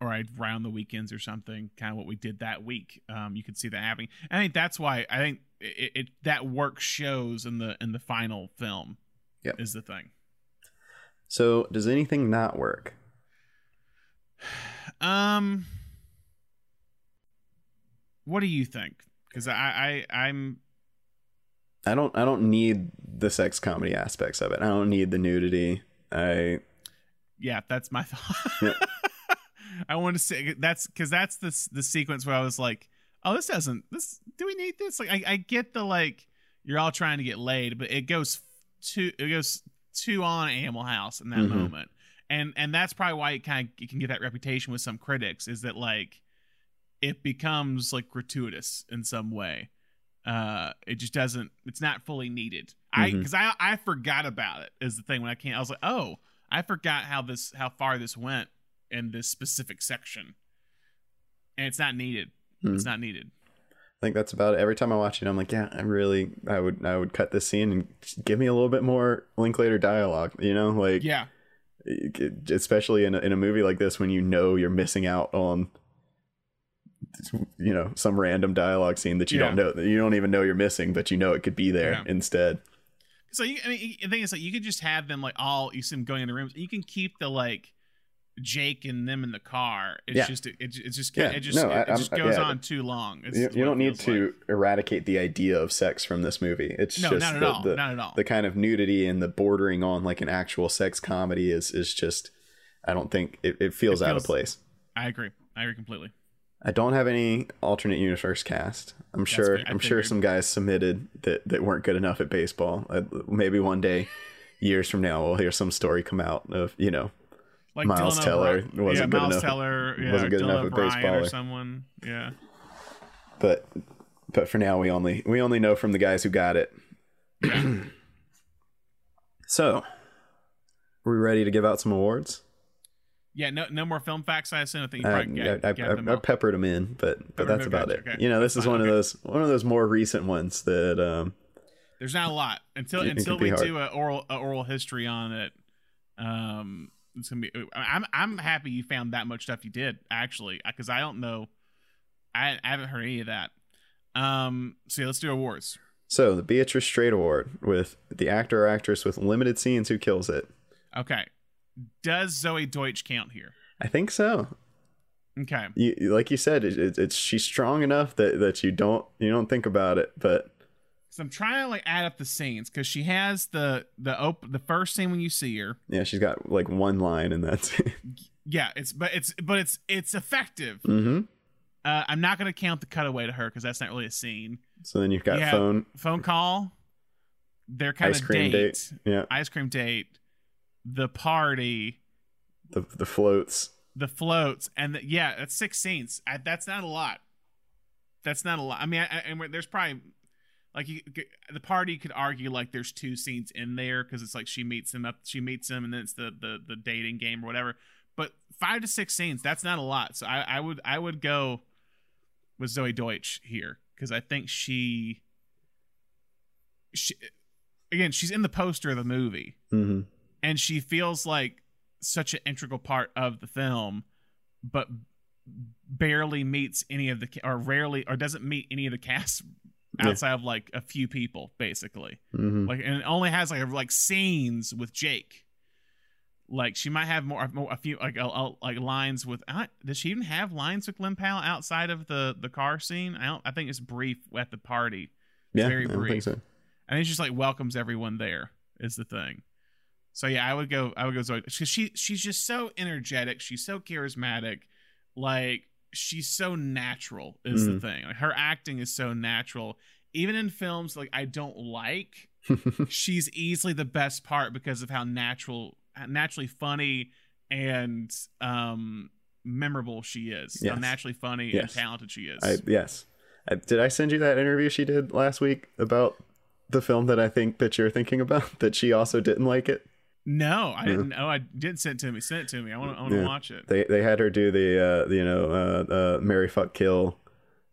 or I'd write on the weekends or something, kind of what we did that week. Um, you could see that happening. I think that's why I think it, it that work shows in the in the final film. Yep. is the thing. So, does anything not work? Um, what do you think? Because I, I I'm I don't I don't need the sex comedy aspects of it. I don't need the nudity. I yeah, that's my thought. I want to say that's because that's the the sequence where I was like, oh, this doesn't this. Do we need this? Like, I, I get the like you're all trying to get laid, but it goes too it goes too on Animal House in that mm-hmm. moment, and and that's probably why it kind of can get that reputation with some critics is that like it becomes like gratuitous in some way. Uh, it just doesn't. It's not fully needed. Mm-hmm. I because I I forgot about it is the thing when I can't. I was like, oh I forgot how this how far this went in this specific section, and it's not needed. Mm-hmm. It's not needed. I think that's about it. Every time I watch it, I'm like, yeah, I really, I would, I would cut this scene and give me a little bit more Linklater dialogue. You know, like yeah, especially in a, in a movie like this when you know you're missing out on you know some random dialogue scene that you yeah. don't know that you don't even know you're missing but you know it could be there yeah. instead so you, I mean, the thing is, like, you could just have them like all you see them going in the rooms. You can keep the like Jake and them in the car. It's yeah. just it, it's just yeah. it just no, it, it just goes yeah. on too long. you, you don't need to like. eradicate the idea of sex from this movie. It's no, just not at the, all. The, not at all. The kind of nudity and the bordering on like an actual sex comedy is is just. I don't think it, it, feels, feels out of place. I agree. I agree completely. I don't have any alternate universe cast. I'm sure. I'm sure some guys submitted that that weren't good enough at baseball. Uh, maybe one day, years from now, we'll hear some story come out of you know, like Miles Dylan Teller O'Brien. wasn't yeah, good Miles enough. Teller, yeah, wasn't good Dylan enough at baseball or someone. Yeah. But but for now, we only we only know from the guys who got it. so, are we ready to give out some awards? Yeah, no, no more film facts. I assume. I think you probably uh, get, I, I, I, I peppered them in, but but that's about it. Okay. You know, this that's is fine. one okay. of those one of those more recent ones that. um There's not a lot until until we hard. do a oral a oral history on it. Um, it's gonna be. I'm I'm happy you found that much stuff you did actually, because I don't know. I, I haven't heard any of that. Um, so yeah, let's do awards. So the Beatrice Straight Award with the actor or actress with limited scenes who kills it. Okay. Does Zoey Deutch count here? I think so. Okay. You, like you said, it, it, it's she's strong enough that, that you don't you don't think about it, but So I'm trying to like add up the scenes because she has the the op- the first scene when you see her. yeah, she's got like one line and that's it. Yeah, it's but it's but it's it's effective. mm-hmm. Uh, I'm not gonna count the cutaway to her because that's not really a scene. So then you've got Yeah. phone, Phone call. Their kind ice of cream date, date. Yeah, ice cream date, the party, the the floats. the floats, and the, yeah, that's six scenes. I, that's not a lot. That's not a lot. I mean, I, I, and there's probably like you, the party could argue like there's two scenes in there because it's like she meets him up, she meets him, and then it's the the the dating game or whatever. But five to six scenes, that's not a lot. So I, I would I would go with Zoey Deutch here because I think she she again she's in the poster of the movie Mm-hmm. and she feels like such an integral part of the film but barely meets any of the or rarely or doesn't meet any of the cast Yeah. outside of like a few people basically Mm-hmm. like and it only has like like scenes with Jake like she might have more, more a few like like lines with uh, does she even have lines with Glen Powell outside of the the car scene I don't I think it's brief at the party Yeah, very brief I think so. I think she just like welcomes everyone there is the thing. So yeah, I would go. I would go Zoey because she she's just so energetic. She's so charismatic. Like she's so natural is the Mhm. thing. Like her acting is so natural. Even in films like I don't like, she's easily the best part because of how natural, naturally funny and um memorable she is. How naturally funny and talented she is. I yes. I, did I send you that interview she did last week about the film that I think that you're thinking about? That she also didn't like it. No, I didn't. Oh, I didn't send it to me. Send it to me. I want to. I want to Yeah. watch it. They they had her do the uh, you know uh, uh, Mary fuck kill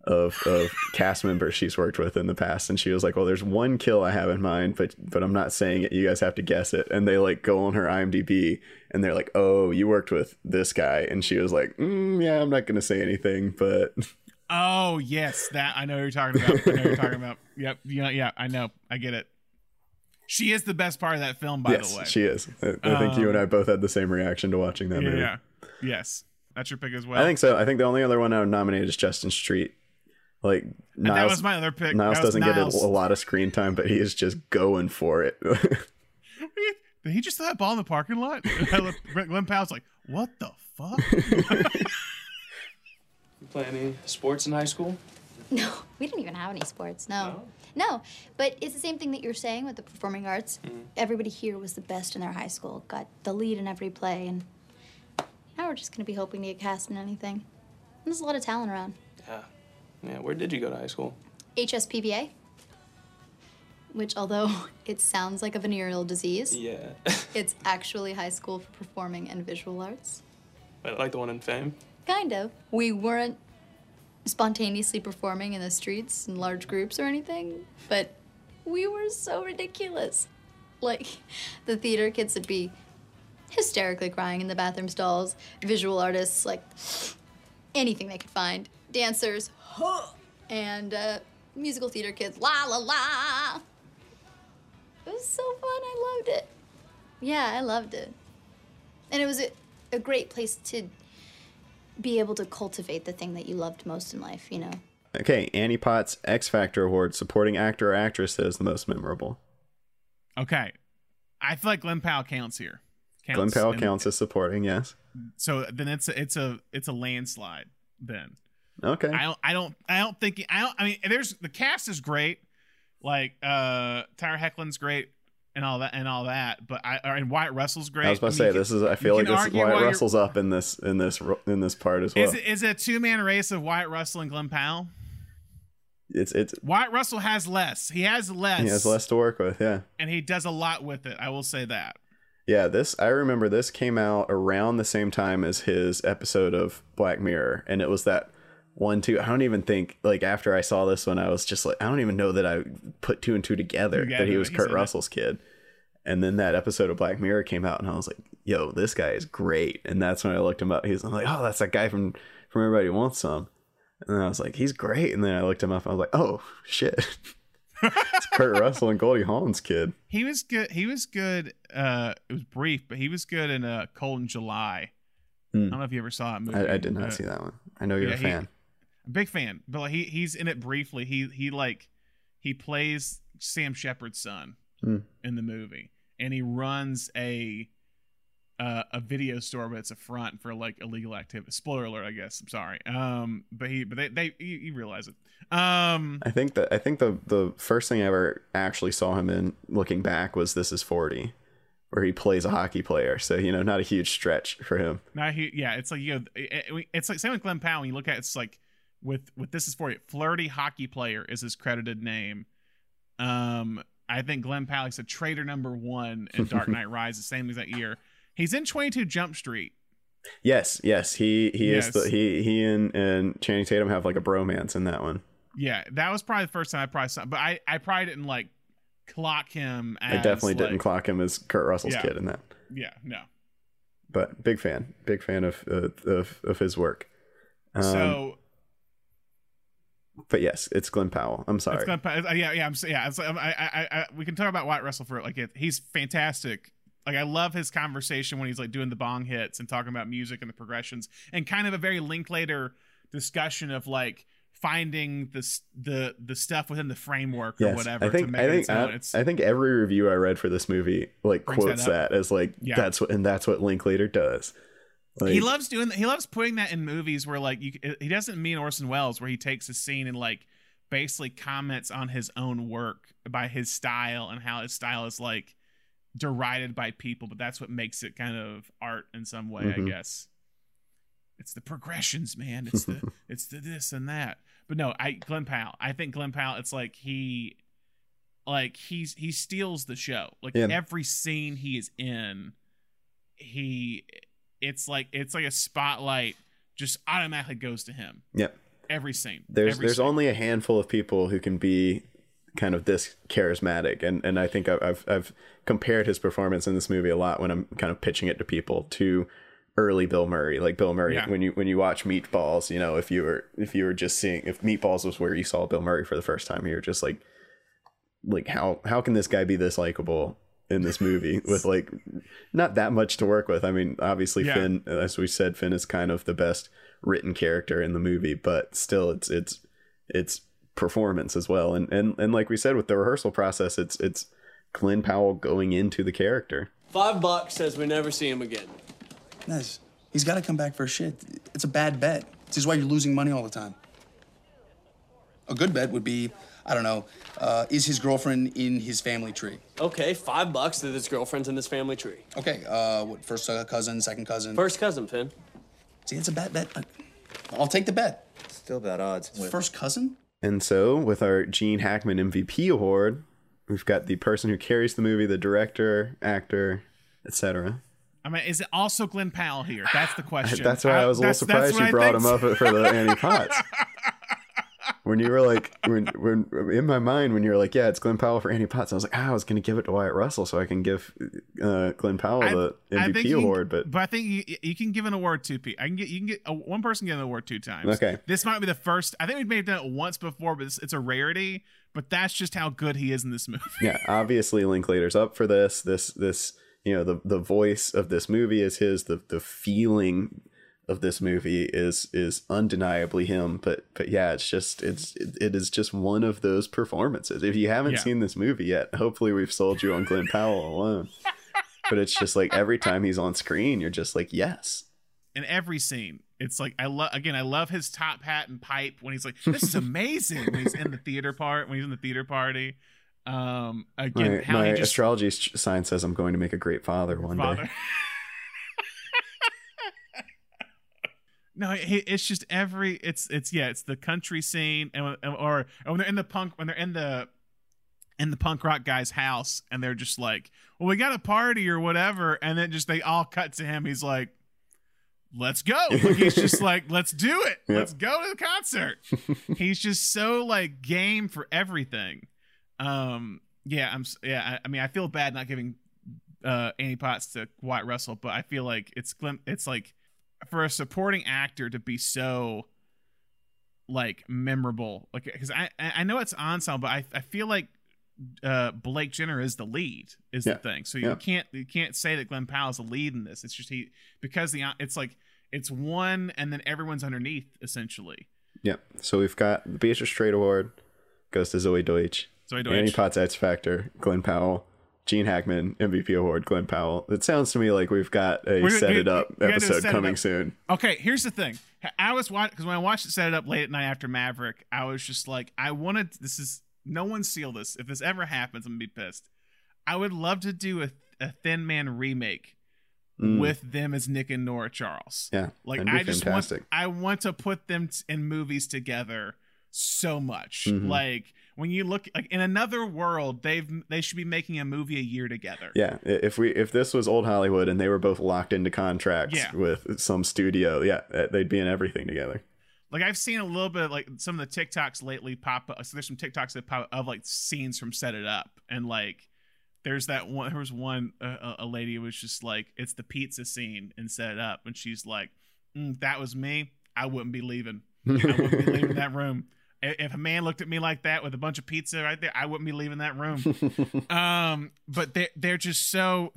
of of cast members she's worked with in the past, and she was like, "Well, there's one kill I have in mind, but but I'm not saying it. You guys have to guess it." And they like go on her IMDb, and they're like, "Oh, you worked with this guy," and she was like, mm, "Yeah, I'm not gonna say anything, but Oh yes, that I know you're talking about. I know you're talking about. Yep. Yeah. Yeah. I know. I get it. She is the best part of that film, by yes, the way. she is." I, I think you and Um, I both had the same reaction to watching that yeah, movie. yeah. Yes. That's your pick as well. I think so. I think the only other one I would nominate is Juston Street. Like And Niles, that was my other pick. Niles doesn't get a, a lot of screen time, but he is just going for it. Did he just throw that ball in the parking lot? Glen Powell's like, "What the fuck?" You play any sports in high school? No, we didn't even have any sports. No. No, but it's the same thing that you're saying with the performing arts. Mm-hmm. Everybody here was the best in their high school, got the lead in every play, and now we're just going to be hoping to get cast in anything. There's a lot of talent around. Yeah. Yeah. Where did you go to high school? HSPVA, which, although it sounds like a venereal disease, Yeah. it's actually High School for Performing and Visual Arts. like the one in Fame. Kind of. We weren't spontaneously performing in the streets in large groups or anything, but we were so ridiculous. Like, the theater kids would be hysterically crying in the bathroom stalls, visual artists, like anything they could find, dancers, and uh, musical theater kids, la la la. It was so fun. I loved it. Yeah, I loved it. And it was a, a great place to be able to cultivate the thing that you loved most in life, you know? okay, Annie Potts X Factor Award supporting actor or actress that is the most memorable. okay, I feel like Glen Powell counts here. Counts. Glen Powell And counts as supporting, yes. So then it's a, it's a it's a landslide. Then Okay. I don't I don't I don't think I don't I mean there's the cast is great, like uh Tyler Hoechlin's great and all that and all that, but I and Wyatt Russell's great. I was about I to say this is. I feel like this is why while you're- Russell's up in this in this in this part as well. Is it, is it a two man race of Wyatt Russell and Glen Powell? it's it's Wyatt Russell has less. He has less. he has less to work with. Yeah. and he does a lot with it. I will say that. Yeah, this I remember this came out around the same time as his episode of Black Mirror and it was that one two I don't even think like after I saw this one I was just like I don't even know that I put two and two together that he was Kurt it. Russell's kid. And then that episode of Black Mirror came out and I was like, yo, this guy is great. And that's when I looked him up. He's I'm like, oh, that's that guy from from Everybody Wants Some. And then I was like, he's great. And then I looked him up. I was like, oh shit, it's Kurt Russell and Goldie Hawn's kid. He was good. He was good. Uh, it was brief, but he was good in uh, Cold in July. Hmm. I don't know if you ever saw that movie. I, I did not Uh, see that one. I know you're yeah, a he- fan. big fan but like he he's in it briefly he he like he plays sam shepard's son Hmm. in the movie and he runs a uh, a video store but it's a front for like illegal activity. Spoiler alert i guess. I'm sorry. Um but he but they they you, you realize it. Um I think that I think the the first thing I ever actually saw him in, looking back, was This Is Forty, where he plays a hockey player. So you know, not a huge stretch for him. now he yeah it's like you know it- it- it's like same with glen powell. When you look at it, it's like with with this is for you flirty hockey player is his credited name. Um i think glen is a traitor number one in dark knight rises the same that year he's in 22 jump street Yes, yes, he he is the he he and and Channing Tatum have like a bromance in that one. yeah that was probably the first time i probably saw but i i probably didn't like clock him as I definitely didn't like- clock him as Kurt Russell's Yeah. kid in that. yeah no But big fan, big fan of uh, of of his work. Um, so but yes, it's Glen Powell. I'm sorry. It's gonna, uh, yeah, yeah, I'm yeah. It's, um, I, I, I, we can talk about Wyatt Russell for it. like it. He's fantastic. Like I love his conversation when he's like doing the bong hits and talking about music and the progressions, and kind of a very Linklater discussion of like finding the the the stuff within the framework or Yes, whatever I think to make I it think its. I, I think every review I read for this movie like quotes that that, as like Yeah. that's what and that's what Linklater does. Like, he loves doing that. he loves putting that in movies where like you he doesn't mean Orson Welles where he takes a scene and like basically comments on his own work by his style and how his style is like derided by people but that's what makes it kind of art in some way Mhm. I guess it's the progressions man it's the it's the this and that but no I Glen Powell I think Glen Powell it's like he like he's he steals the show like Yeah. every scene he is in he it's like it's like a spotlight just automatically goes to him Yep. every scene There's every there's scene. only a handful of people who can be kind of this charismatic, and and I think I've I've, I've compared his performance in this movie a lot when I'm kind of pitching it to people to early Bill Murray. Like Bill Murray, Yeah. when you when you watch Meatballs, you know if you were if you were just seeing if Meatballs was where you saw Bill Murray for the first time, you're just like like how how can this guy be this likable in this movie with like not that much to work with. I mean, obviously Yeah. Finn, as we said, Finn is kind of the best written character in the movie, but still, it's it's it's performance as well. And and and like we said with the rehearsal process, it's it's Glen Powell going into the character. Five bucks says we never see him again. Nice. he's got to come back for a shit. It's a bad bet. This is why you're losing money all the time. A good bet would be, I don't know, uh, is his girlfriend in his family tree? Okay, five bucks that his girlfriend's in this family tree. Okay, uh, what, first uh, cousin, second cousin? First cousin, Finn. See, it's a bad bet. I'll take the bet. Still bad odds. First cousin? And so, with our Gene Hackman MVP award, we've got the person who carries the movie, the director, actor, etc. I mean is it also Glen Powell here that's the question That's why I was a little that's- that's surprised you brought him up for the Annie Potts. when you were like, when, when in my mind, when you were like, yeah, it's Glen Powell for Annie Potts, I was like, ah, I was going to give it to Wyatt Russell so I can give uh, Glen Powell I- the I think MVP you can- award. But but I think you, you can give an award two people. I can get you can get a, one person get an award two times. Okay. This might be the first. I think we may have done it once before, but it's, it's a rarity. But that's just how good he is in this movie. yeah, obviously Linklater's up for this. This this you know the the voice of this movie is his. The the feeling of this movie is is undeniably him. But but yeah, it's just it's it, is just one of those performances. If you haven't Yeah. seen this movie yet, hopefully we've sold you on Glen Powell alone. But it's just like every time he's on screen, you're just like yes. in every scene. It's like I love again. I love his top hat and pipe when he's like, "This is amazing." when he's in the theater part, when he's in the theater party. Um, again, My, how my just astrology sign says I'm going to make a great father one day. father. No, it, it's just every. It's it's yeah. It's the country scene, and or, or when they're in the punk when they're in the in the punk rock guy's house, and they're just like, "Well, we got a party or whatever," and then just they all cut to him. He's like. Let's go. Like, he's just like, let's do it. Yep. Let's go to the concert. he's just so like game for everything. Um, yeah, I'm. Yeah, I, I mean, I feel bad not giving uh Annie Potts to Wyatt Russell, but I feel like it's. It's like for a supporting actor to be so like memorable. Like because I I know it's ensemble, but I I feel like uh Blake Jenner is the lead is Yeah. the thing. So you Yeah. can't you can't say that Glen Powell is the lead in this. It's just he because the it's like it's one and then everyone's underneath essentially. Yeah. So we've got the Beatrice Straight Award goes to Zoey Deutch. Zoey Annie Deutch. Potts X Factor, Glen Powell. Gene Hackman, MVP award, Glen Powell. It sounds to me like we've got a We're- set we- it up we gotta do a episode set coming up. soon. Okay, here's the thing. I was watching because when I watched it set it up late at night after Maverick, I was just like, I wanted this is no one seal this. If this ever happens, I'm gonna be pissed. I would love to do a, a Thin Man remake Mm. with them as Nick and Nora Charles. Yeah, Like I just fantastic. want I want to put them t- in movies together so much. Mhm. Like when you look like in another world, they've they should be making a movie a year together. Yeah, if we if this was old Hollywood and they were both locked into contracts Yeah. with some studio, yeah, uh, they'd be in everything together. Like I've seen a little bit of like some of the TikToks lately pop up. So there's some TikToks that pop of like scenes from Set It Up, and like there's that one. There was one uh, a- a lady was just like it's the pizza scene in Set It Up, and she's like, mm, "That was me. I wouldn't be leaving. I wouldn't be leaving that room. If a man looked at me like that with a bunch of pizza right there, I wouldn't be leaving that room." um but they they're just so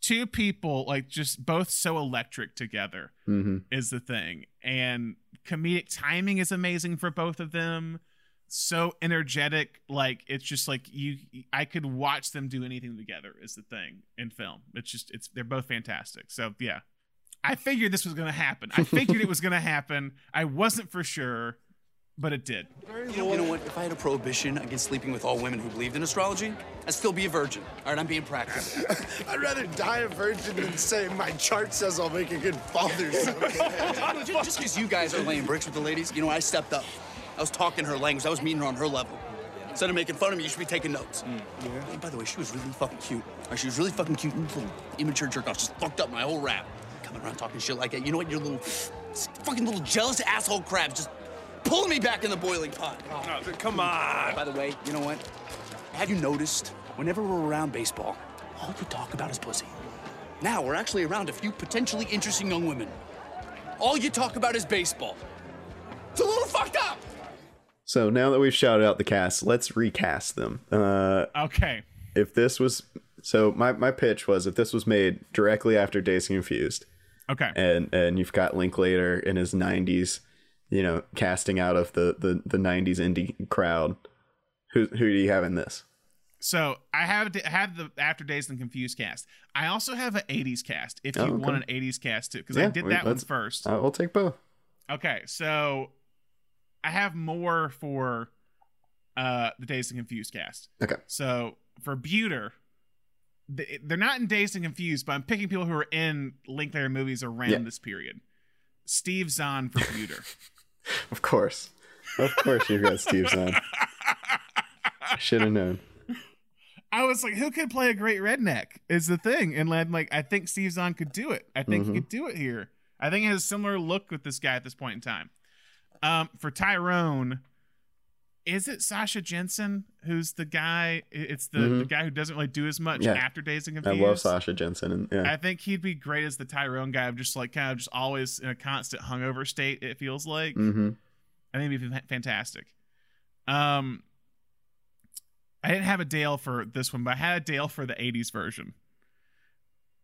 two people like just both so electric together hmm is the thing. And comedic timing is amazing for both of them. So energetic like it's just like you i could watch them do anything together is the thing in film. It's just it's they're both fantastic. So yeah. I figured this was gonna happen. I figured it was gonna happen. I wasn't for sure but it did You know, you know what? If I had a prohibition against sleeping with all women who believed in astrology, I'd still be a virgin. All right, I'm being practical. I'd rather die a virgin than say my chart says I'll make a good father. someday." Just because you guys are laying bricks with the ladies, you know, I stepped up. I was talking her language. I was meeting her on her level. Instead of making fun of me, you should be taking notes. Mm, yeah. And by the way, she was really fucking cute. All right, she was really fucking cute. And little immature jerk off just fucked up my whole rap. Coming around talking shit like that. You know what? You're little, fucking little jealous asshole crabs just pulling me back in the boiling pot. Come on. By the way, you know what? Have you noticed whenever we're around baseball, all we talk about is pussy? Now we're actually around a few potentially interesting young women. All you talk about is baseball. It's a little fucked up. So now that we've shouted out the cast, let's recast them. Uh, okay if this was so, my my pitch was if this was made directly after Dazed Confused, okay and and you've got Linklater in his 90s, you know, casting out of the the the 90s indie crowd. Who who do you have in this? So I have I have the After Dazed and Confused cast. I also have an '80s cast. If you Oh, okay. want an '80s cast too, because I did we- that one first. Uh, we'll take both. Okay, so I have more for uh the Dazed and Confused cast. Okay. So for Beuter, th- they're not in Dazed and Confused, but I'm picking people who are in Linklater movies around Yeah. this period. Steve Zahn for Beuter. Of course. Of course you've got Steve Zahn. Should have known. I was like, who could play a great redneck? Is the thing, and then like I think Steve Zahn could do it. I think he Mhm. could do it here. I think he has a similar look with this guy at this point in time. Um, for Tyrone, is it Sasha Jensen who's the guy? It's the, the Mhm. guy who doesn't really do as much Yeah. after Dazed and I love Sasha Jensen and yeah. I think he'd be great as the Tyrone guy of just like kind of just always in a constant hungover state. It feels like. mm-hmm. I think it'd be fantastic. Um, I didn't have a Dale for this one, but I had a Dale for the '80s version.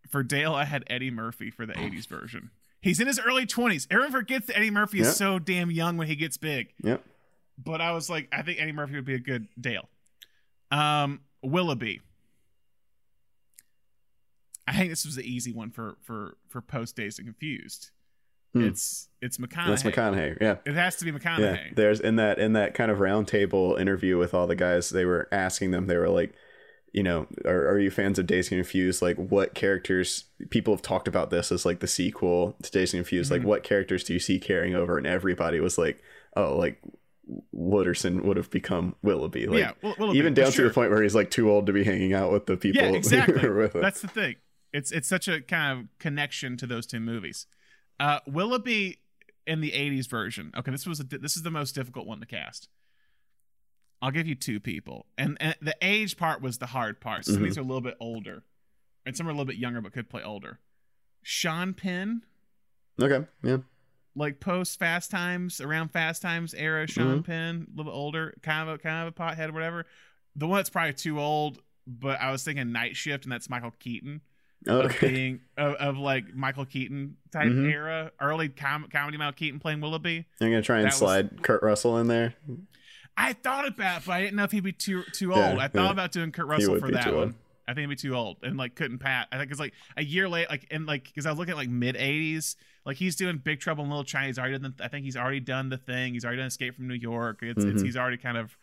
For Dale, I had Eddie Murphy for the '80s version. He's in his early 20s. Everyone forgets that Eddie Murphy is so damn young when he gets big. Yep. But I was like, I think Eddie Murphy would be a good Dale. Um, Willoughby. I think this was the easy one for for for post Dazed and Confused. Hmm. It's it's McConaughey. That's McConaughey. Yeah. It has to be McConaughey. Yeah. There's in that in that kind of roundtable interview with all the guys, they were asking them, they were like, you know, are, are you fans of Dazed and Confused? Like what characters people have talked about this as like the sequel to Dazed and Confused. Mm-hmm. Like what characters do you see carrying over? And everybody was like, Oh, like Wooderson would have become Willoughby. Like Yeah, Will- Willoughby, even down to the point where he's like too old to be hanging out with the people yeah, exactly. with him. That's the thing. It's it's such a kind of connection to those two movies. Uh, Willoughby in the '80s version. Okay, this was a, this is the most difficult one to cast. I'll give you two people, and, and the age part was the hard part. Some of these are a little bit older, and some are a little bit younger but could play older. Sean Penn, Okay. Yeah. Like post Fast Times, around Fast Times era, Sean Penn, a little older, kind of a kind of a pothead, or whatever. The one that's probably too old, but I was thinking Night Shift, and that's Michael Keaton of being of, of like Michael Keaton type Mhm. era, early com- comedy Michael Keaton playing Willoughby. I'm gonna try and That was- slide Kurt Russell in there. I thought about, it, but I didn't know if he'd be too too Yeah, old. I thought yeah. about doing Kurt Russell for that one. old. I think he'd be too old and like couldn't pat. I think it's like a year late, like and like because I was looking at like mid '80s, like he's doing Big Trouble in Little China. He's already done. The, I think he's already done the thing. He's already done Escape from New York. It's, it's Mhm. he's already kind of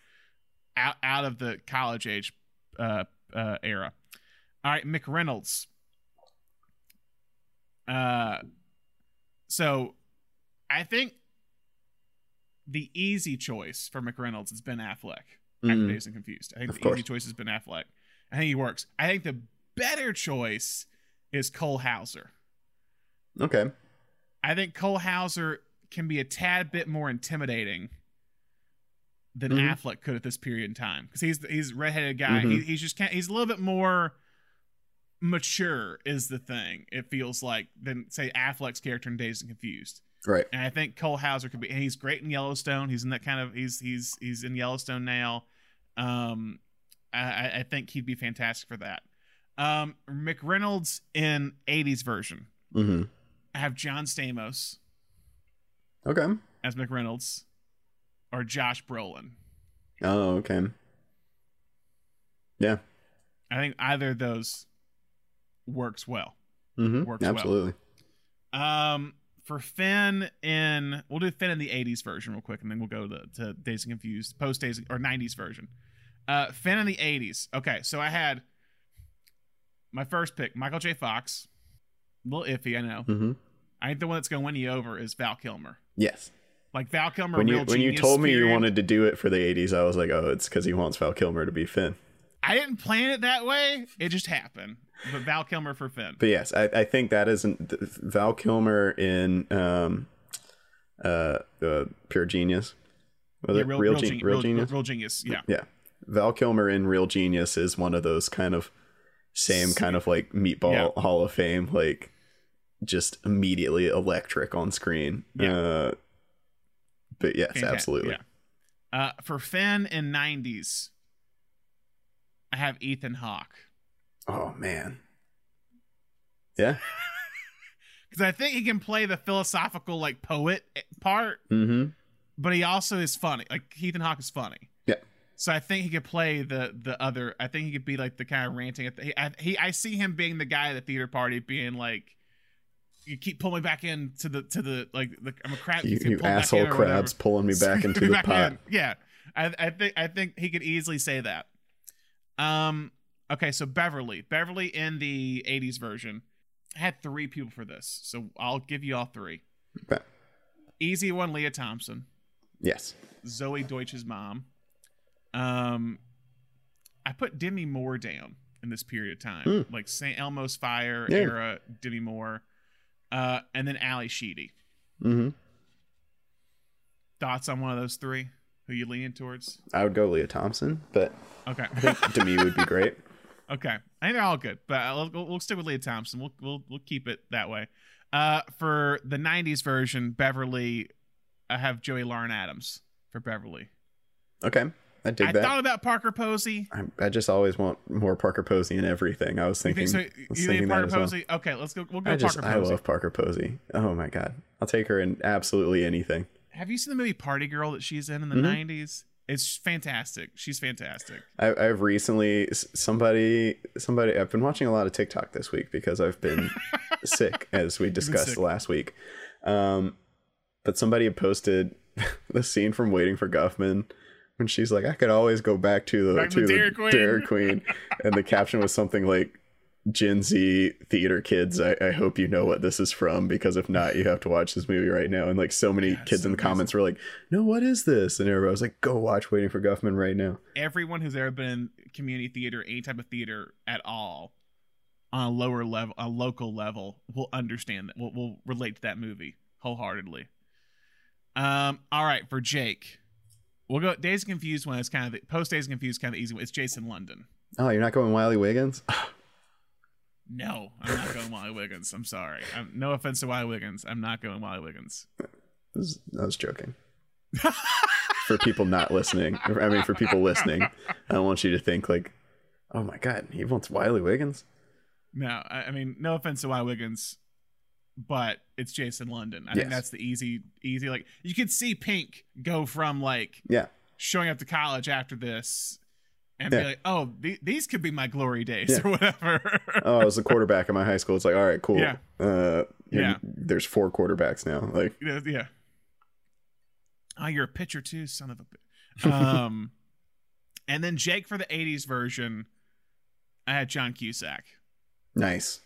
out out of the college age uh, uh, era. All right, McReynolds. Uh, so I think the easy choice for McReynolds has been Affleck. After Mhm. Dazed and Confused. I think Of the easy choice has been Affleck. I think he works. I think the better choice is Cole Hauser. Okay. I think Cole Hauser can be a tad bit more intimidating than Mhm. Affleck could at this period in time because he's he's a redheaded guy. Mhm. He, he's just he's a little bit more mature is the thing. It feels like than say Affleck's character in Dazed and Confused. Right. And I think Cole Hauser could be. And he's great in Yellowstone. He's in that kind of. He's he's he's in Yellowstone now. Um, I, I- I think he'd be fantastic for that. Um, McReynolds in '80s version. Mm-hmm. I have John Stamos Okay. as McReynolds, or Josh Brolin. Oh, okay. Yeah. I think either of those works well. Mm-hmm. Works well. Absolutely. Um, for Finn in, we'll do Finn in the '80s version real quick, and then we'll go to, to Dazed and Confused, post Dazed or '90s version. Uh, Finn in the '80s. Okay, so I had my first pick, Michael J. Fox. A little iffy, I know. Mm-hmm. I think the one that's going to win you over is Val Kilmer. Yes. Like Val Kilmer, When you when you told me you wanted to do it for the '80s, I was like, oh, it's because he wants Val Kilmer to be Finn. I didn't plan it that way. It just happened. But Val Kilmer for Finn. But yes, I, I think that isn't Val Kilmer in um, uh, uh, Pure Genius. Was Yeah, it real, Real, real, Gen- Real real- Genius? real genius. Yeah. Yeah. Val Kilmer in Real Genius is one of those kind of same kind of like meatball Yeah. Hall of Fame, like just immediately electric on screen. Yeah. Uh, but yes, Fantastic, absolutely. Yeah. Uh, for Finn in '90s, I have Ethan Hawke Oh man. Yeah. because I think he can play the philosophical like poet part, Mm-hmm. but he also is funny. Like Ethan Hawke is funny. Yeah. So I think he could play the the other. I think he could be like the kind of ranting at the. He, I, he I see him being the guy at the theater party, being like, "You keep pulling me back into the to the like the I'm a crab. You, you asshole in or whatever." crabs pulling me back into Me the back pot. in. Yeah, I, I think I think he could easily say that. Um. Okay, so Beverly, Beverly in the '80s version, had three people for this, so I'll give you all three. Okay. Easy one, Lea Thompson, Yes. Zoey Deutch's mom. Um, I put Demi Moore down in this period of time, like St. Elmo's Fire Yeah. era, Demi Moore, uh, and then Ally Sheedy. Mm-hmm. Thoughts on one of those three? Who you leaning towards? I would go Lea Thompson, but Okay. I think Demi would be great. Okay, I think they're all good, but uh, we'll, we'll stick with Lea Thompson. We'll we'll we'll keep it that way. Uh, for the '90s version, Beverly, I have Joey Lauren Adams for Beverly. Okay. I dig I that. thought about Parker Posey. I, I just always want more Parker Posey in everything. I was You thinking, think so? You thinking Parker as well. Posey? Okay, let's go. We'll go I just Parker Posey. I Posey. love Parker Posey. Oh my god, I'll take her in absolutely anything. Have you seen the movie Party Girl that she's in in the Mhm. '90s? It's fantastic. She's fantastic. I, I've recently somebody somebody I've been watching a lot of TikTok this week because I've been sick as we discussed last week. Um, but somebody had posted the scene from Waiting for Guffman when she's like, "I could always go back to the Back to to the Dairy Queen." Dairy Queen," and the caption was something like. Gen Z theater kids, I, I hope you know what this is from because if not, you have to watch this movie right now. And like so many it's kids so in the comments were like, "No, what is this?" And everybody was like, "Go watch Waiting for Guffman right now." Everyone who's ever been in community theater, any type of theater at all, on a lower level, a local level, will understand that. Will will relate to that movie wholeheartedly. Um. All right, for Jake, we'll go. Dazed Confused one is kind of the post Dazed Confused kind of the easy one. It's Jason London. Oh, you're not going Wiley Wiggins? No, I'm not going Wiley Wiggins. I'm sorry. I'm, no offense to Wiley Wiggins. I'm not going Wiley Wiggins. was, I was joking. for people not listening, I mean, for people listening, I don't want you to think like, oh my god, he wants Wiley Wiggins. No, I, I mean, no offense to Wiley Wiggins, but it's Jason London. I Yes. think that's the easy, easy. Like you could see Pink go from like Yeah, showing up to college after this and Yeah. be like, oh, th- these could be my glory days Yeah. or whatever. oh, I was the quarterback in my high school. It's like, all right, cool. Yeah. Uh, Yeah. There's four quarterbacks now. Like, yeah, yeah. Oh, you're a pitcher too, son of a. Um, and then Jake for the '80s version, I had John Cusack. nice.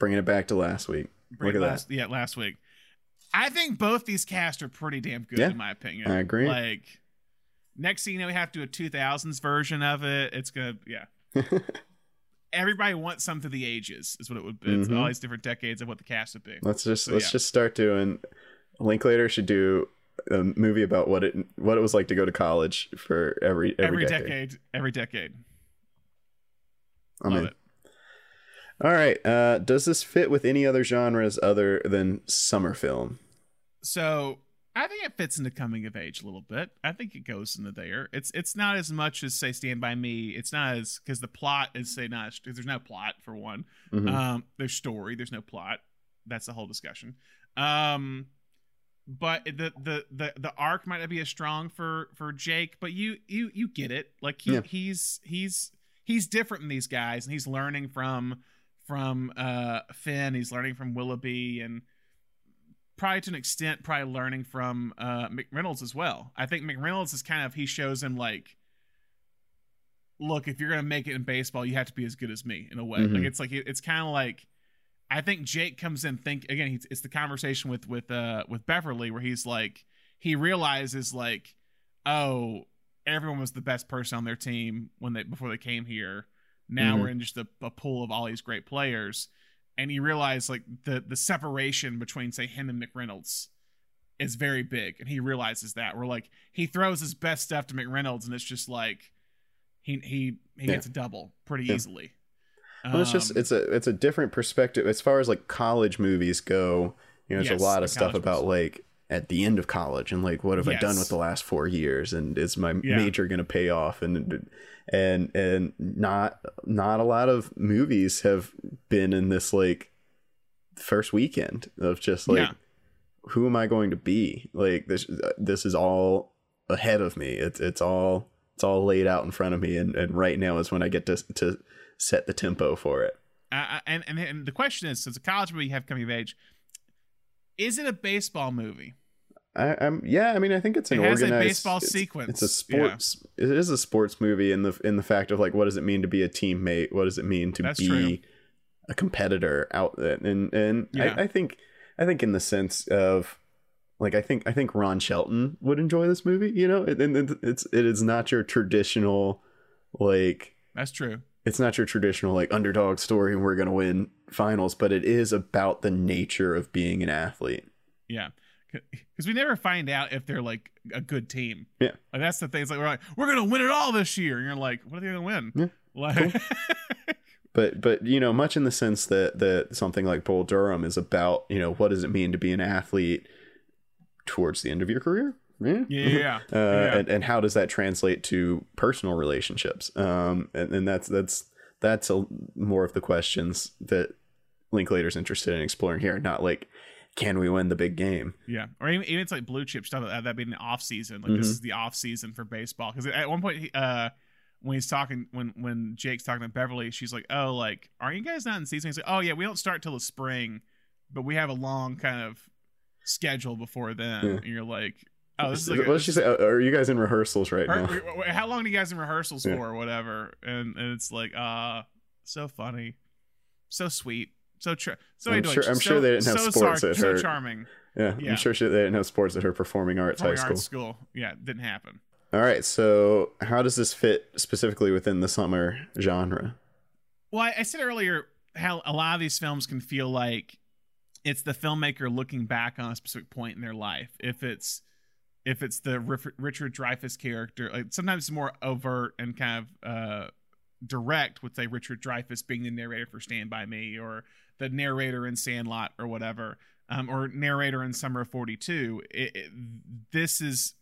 Bringing it back to last week. Look at last, Yeah, last week. I think both these casts are pretty damn good Yeah, in my opinion. I agree. Like, next thing you know, we have to do a 2000s version of it. It's good. Yeah. Everybody wants some through the ages, is what it would be. Mhm. all these different decades of what the cast would be. let's just So, let's yeah. just start doing. Linklater should do a movie about what it what it was like to go to college for every every, Every, decade. decade. Every decade. I Love mean, it. All right. Uh, does this fit with any other genres other than summer film? So I think it fits into coming of age a little bit. I think it goes into there. It's it's not as much as say Stand by Me. It's not as because the plot is say not because there's no plot for one. Mhm. Um, there's story. There's no plot. That's the whole discussion. Um, but the the the the arc might not be as strong for for Jake, but you you you get it. Like he Yeah. he's he's he's different than these guys, and he's learning from from uh Finn. He's learning from Willoughby, and probably to an extent, probably learning from uh McReynolds as well. I think McReynolds is kind of he shows him like. Look, if you're gonna make it in baseball, you have to be as good as me in a way. Mhm. Like it's like it's kind of like I think Jake comes in think again. He's, it's the conversation with with uh with Beverly where he's like he realizes like oh everyone was the best person on their team when they before they came here. Now Mhm. we're in just a, a pool of all these great players, and he realized like the the separation between say him and McReynolds is very big, and he realizes that. We're like he throws his best stuff to McReynolds, and it's just like he he he Yeah. gets a double pretty Yeah. easily. Well, it's just Um, it's a it's a different perspective as far as like college movies go. You know, there's Yes, a lot of stuff about like at the end of college and like what have I done with the last four years and is my Yeah. major going to pay off and and and not not a lot of movies have been in this like first weekend of just like Yeah. who am I going to be like this this is all ahead of me it's it's all it's all laid out in front of me and and right now is when I get to to set the tempo for it. Uh, and, and and the question is, so a college movie you have coming of age. Is it a baseball movie? I, I'm yeah. I mean, I think it's an It has a organized baseball it's- sequence, It's a sports. It is a sports movie in the in the fact of like, what does it mean to be a teammate? What does it mean to That's be true. a competitor out there? And and Yeah. I, I think I think in the sense of like I think I think Ron Shelton would enjoy this movie. You know, and, and it's it is not your traditional like That's true. It's not your traditional like underdog story and we're gonna win finals, but it is about the nature of being an athlete. Yeah, because we never find out if they're like a good team. Yeah. like, that's the thing. It's like we're like we're gonna win it all this year, and you're like, what are they gonna win? Yeah, Like, but but you know much in the sense that that something like Bull Durham is about you know what does it mean to be an athlete towards the end of your career yeah yeah, yeah, uh, yeah. and, and how does that translate to personal relationships um and, and that's that's that's a, more of the questions that Linklater's interested in exploring here not like can we win the big game Yeah, or even, even it's like blue chip stuff that that being the off season. Like Mhm. this is the off season for baseball. Because at one point, he, uh, when he's talking, when when Jake's talking to Beverly, she's like, "Oh, like, are you guys not in season?" He's like, "Oh yeah, we don't start till the spring, but we have a long kind of schedule before then." Yeah. And you're like, "Oh, this is like." what did she say? Uh, are you guys in rehearsals right Are- now? how long do you guys in rehearsals Yeah. for or whatever? And, and it's like uh so funny. So sweet. So tr- so I'm sure- I'm so- sure they didn't have so sports sar- at so charming. Yeah, Yeah. i'm sure she, they didn't have sports at her performing arts Performing high school. arts school. Yeah it didn't happen. All right so how does this fit specifically within the summer genre? Well I, I said earlier how a lot of these films can feel like it's the filmmaker looking back on a specific point in their life. If it's if it's the richard dreyfuss character like sometimes it's more overt and kind of uh direct with say richard dreyfuss being the narrator for stand by me or the narrator in sandlot or whatever um, or narrator in Summer of 42. It, it, this is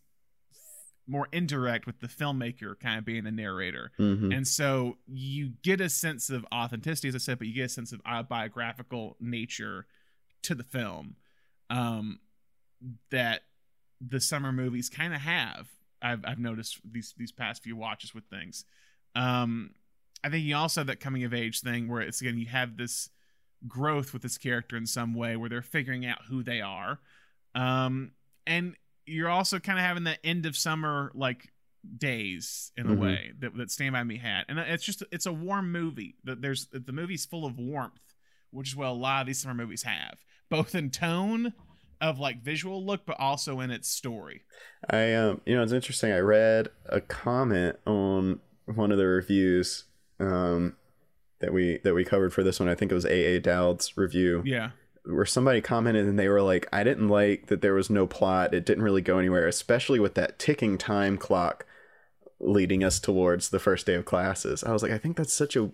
more indirect with the filmmaker kind of being the narrator. Mhm. And so you get a sense of authenticity, as I said, but you get a sense of autobiographical nature to the film um, that the summer movies kind of have. I've, I've noticed these these past few watches with things. Um, I think you also have that coming of age thing where it's again you have this growth with this character in some way where they're figuring out who they are, um, and you're also kind of having that end of summer like days in a Mhm. way that, that Stand by Me had, and it's just it's a warm movie. That there's the movie's full of warmth, which is what a lot of these summer movies have, both in tone of like visual look, but also in its story. I um you know it's interesting. I read a comment on one of the reviews um that we that we covered for this one. I think it was AA Dowd's review Yeah, where somebody commented and they were like, I didn't like that there was no plot. It didn't really go anywhere, especially with that ticking time clock leading us towards the first day of classes. I was like, I think that's such a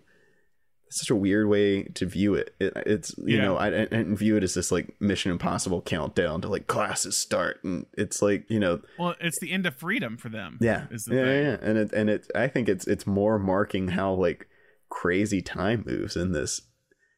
such a weird way to view it. it it's you Yeah. know I, I didn't view it as this like Mission Impossible countdown to like classes start, and it's like you know well, it's the end of freedom for them. yeah yeah, thing. yeah and it and it i think it's it's more marking how like crazy time moves in this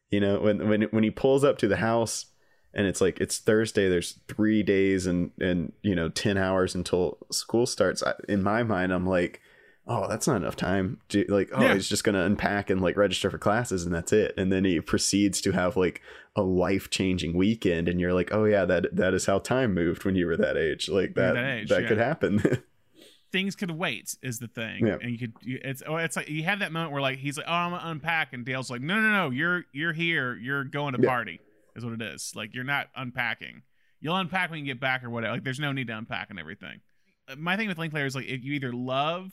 you know when when when he pulls up to the house and it's like it's thursday there's three days and and you know 10 hours until school starts I, in my mind i'm like oh that's not enough time. To like oh Yeah. he's just gonna unpack and like register for classes and that's it. And then he proceeds to have like a life-changing weekend and you're like oh yeah that that is how time moved when you were that age. Like that that age, that yeah. could happen. Things could wait is the thing. Yeah. and you could you, it's oh it's like you have that moment where like he's like oh i'm gonna unpack and dale's like no no no you're you're here. You're going to party is what it is. Like you're not unpacking. You'll unpack when you get back or whatever. Like there's no need to unpack and everything. Uh, my thing with linklater is like if you either love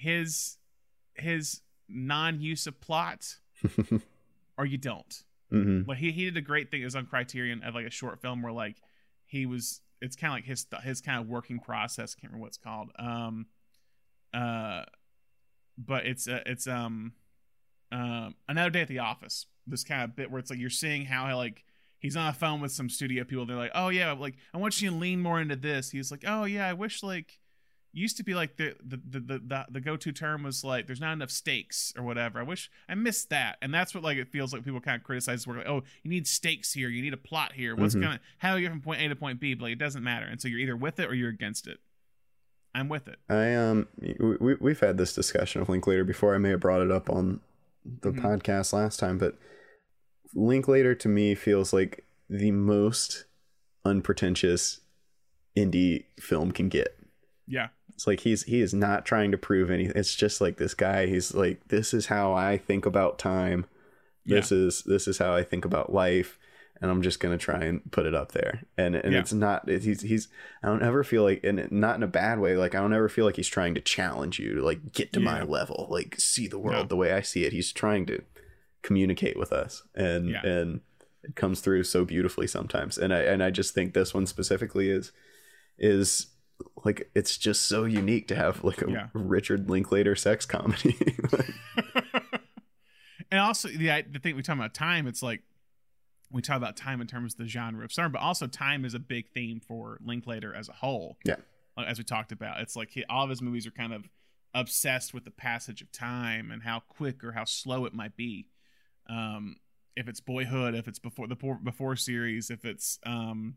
his his non-use of plot or you don't hmm but he, he did a great thing. It was on Criterion of like a short film where like he was. It's kind of like his his kind of working process. Can't remember what it's called. Um, uh, but it's uh, it's um, um, another day at the office. This kind of bit where it's like you're seeing how like he's on a phone with some studio people. They're like, oh yeah, like I want you to lean more into this. He's like, oh yeah, I wish like used to be like the the the the, the, the go-to term was like there's not enough stakes or whatever i wish i missed that and that's what like it feels like people kind of criticize work like oh you need stakes here you need a plot here what's Mhm. gonna how you get from point a to point b but like it doesn't matter and so you're either with it or you're against it i'm with it I um we we've had this discussion of Linklater before. I may have brought it up on the Mhm. podcast last time, but Linklater to me feels like the most unpretentious indie film can get. Yeah It's like he's he is not trying to prove anything. It's just like this guy. He's like, this is how I think about time. This is this is how I think about life, and I'm just gonna try and put it up there. And and Yeah. it's not. It, he's he's. I don't ever feel like, and not in a bad way. Like I don't ever feel like he's trying to challenge you to like get to my level, like see the world No. the way I see it. He's trying to communicate with us, and Yeah. and it comes through so beautifully sometimes. And I and I just think this one specifically is is like it's just so unique to have like a Yeah. Richard Linklater sex comedy. and also the the thing we talk about time it's like we talk about time in terms of the genre of summer but also time is a big theme for linklater as a whole Yeah. As we talked about it's like he, all of his movies are kind of obsessed with the passage of time and how quick or how slow it might be um if it's boyhood if it's before the before, before series if it's um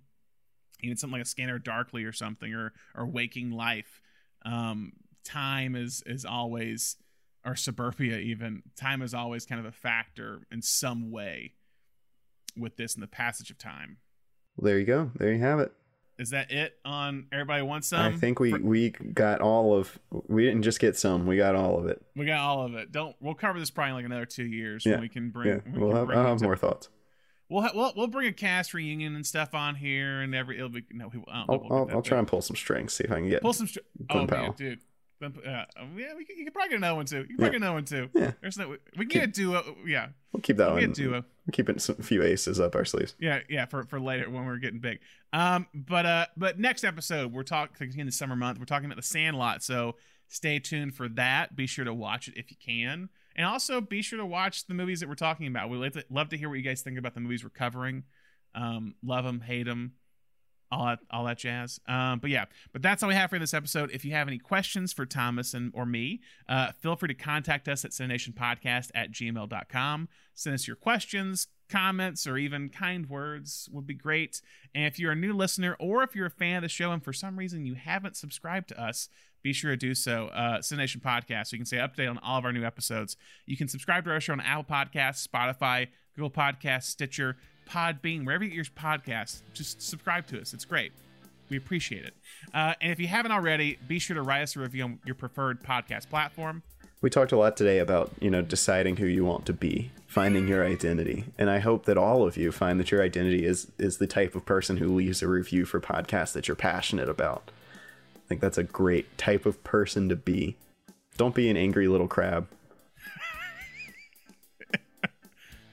even something like a scanner darkly or something or or waking life um time is is always or suburbia even time is always kind of a factor in some way with this in the passage of time there you go. There you have it. is that it on everybody wants some I think we For- we got all of. We didn't just get some. We got all of it. we got all of it don't we'll cover this probably in like another two years Yeah. when we can bring Yeah, we we'll can have, I'll have more thoughts. We'll, we'll we'll bring a cast reunion and stuff on here and every it'll be no we, I don't know I'll, we'll I'll, try and pull some strings. See if I can get. pull some str- oh Powell. man, dude uh, yeah, we can, you can probably get another one too. You can probably Yeah. get another one too. Yeah. There's no, we can get a duo. Yeah, We'll keep that we'll one. get a duo. We're keeping some few aces up our sleeves. Yeah, yeah, for, for later when we're getting big. Um, but uh, but next episode we're talking continue the summer month. We're talking about the Sandlot, so stay tuned for that. Be sure to watch it if you can, and also be sure to watch the movies that we're talking about. We'd love to, love to hear what you guys think about the movies we're covering. Um, love them, hate them, all that, all that jazz. Um, but yeah, but that's all we have for this episode. If you have any questions for Thomas and or me, uh, feel free to contact us at cinenationpodcast at gmail.com. Send us your questions, comments, or even kind words would be great. And if you're a new listener or if you're a fan of the show and for some reason you haven't subscribed to us, be sure to do so. Uh, Cinenation Podcast, so you can stay update on all of our new episodes. You can subscribe to our show on Apple Podcasts, Spotify, Google Podcasts, Stitcher, Podbean, wherever you get your podcasts. Just subscribe to us. It's great. We appreciate it. Uh, and if you haven't already, be sure to write us a review on your preferred podcast platform. We talked a lot today about, you know, deciding who you want to be, finding your identity. And I hope that all of you find that your identity is is the type of person who leaves a review for podcasts that you're passionate about. I think that's a great type of person to be. Don't be an angry little crab.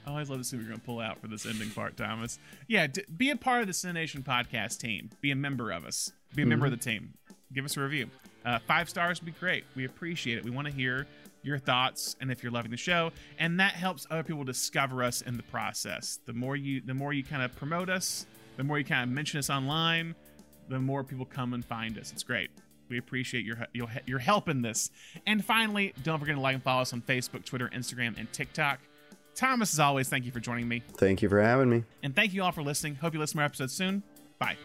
I always love to see what you're going to pull out for this ending part, Thomas. Yeah, d- be a part of the Cinenation podcast team. Be a member of us. Be a member of the team. Give us a review. Uh, five stars would be great. We appreciate it. We want to hear your thoughts and if you're loving the show, and that helps other people discover us in the process. The more you, the more you kind of promote us, the more you kind of mention us online, the more people come and find us. It's great. We appreciate your your, your help in this. And finally, don't forget to like and follow us on Facebook, Twitter, Instagram, and TikTok. Thomas, as always, thank you for joining me. Thank you for having me. And thank you all for listening. Hope you listen to more episodes soon. Bye.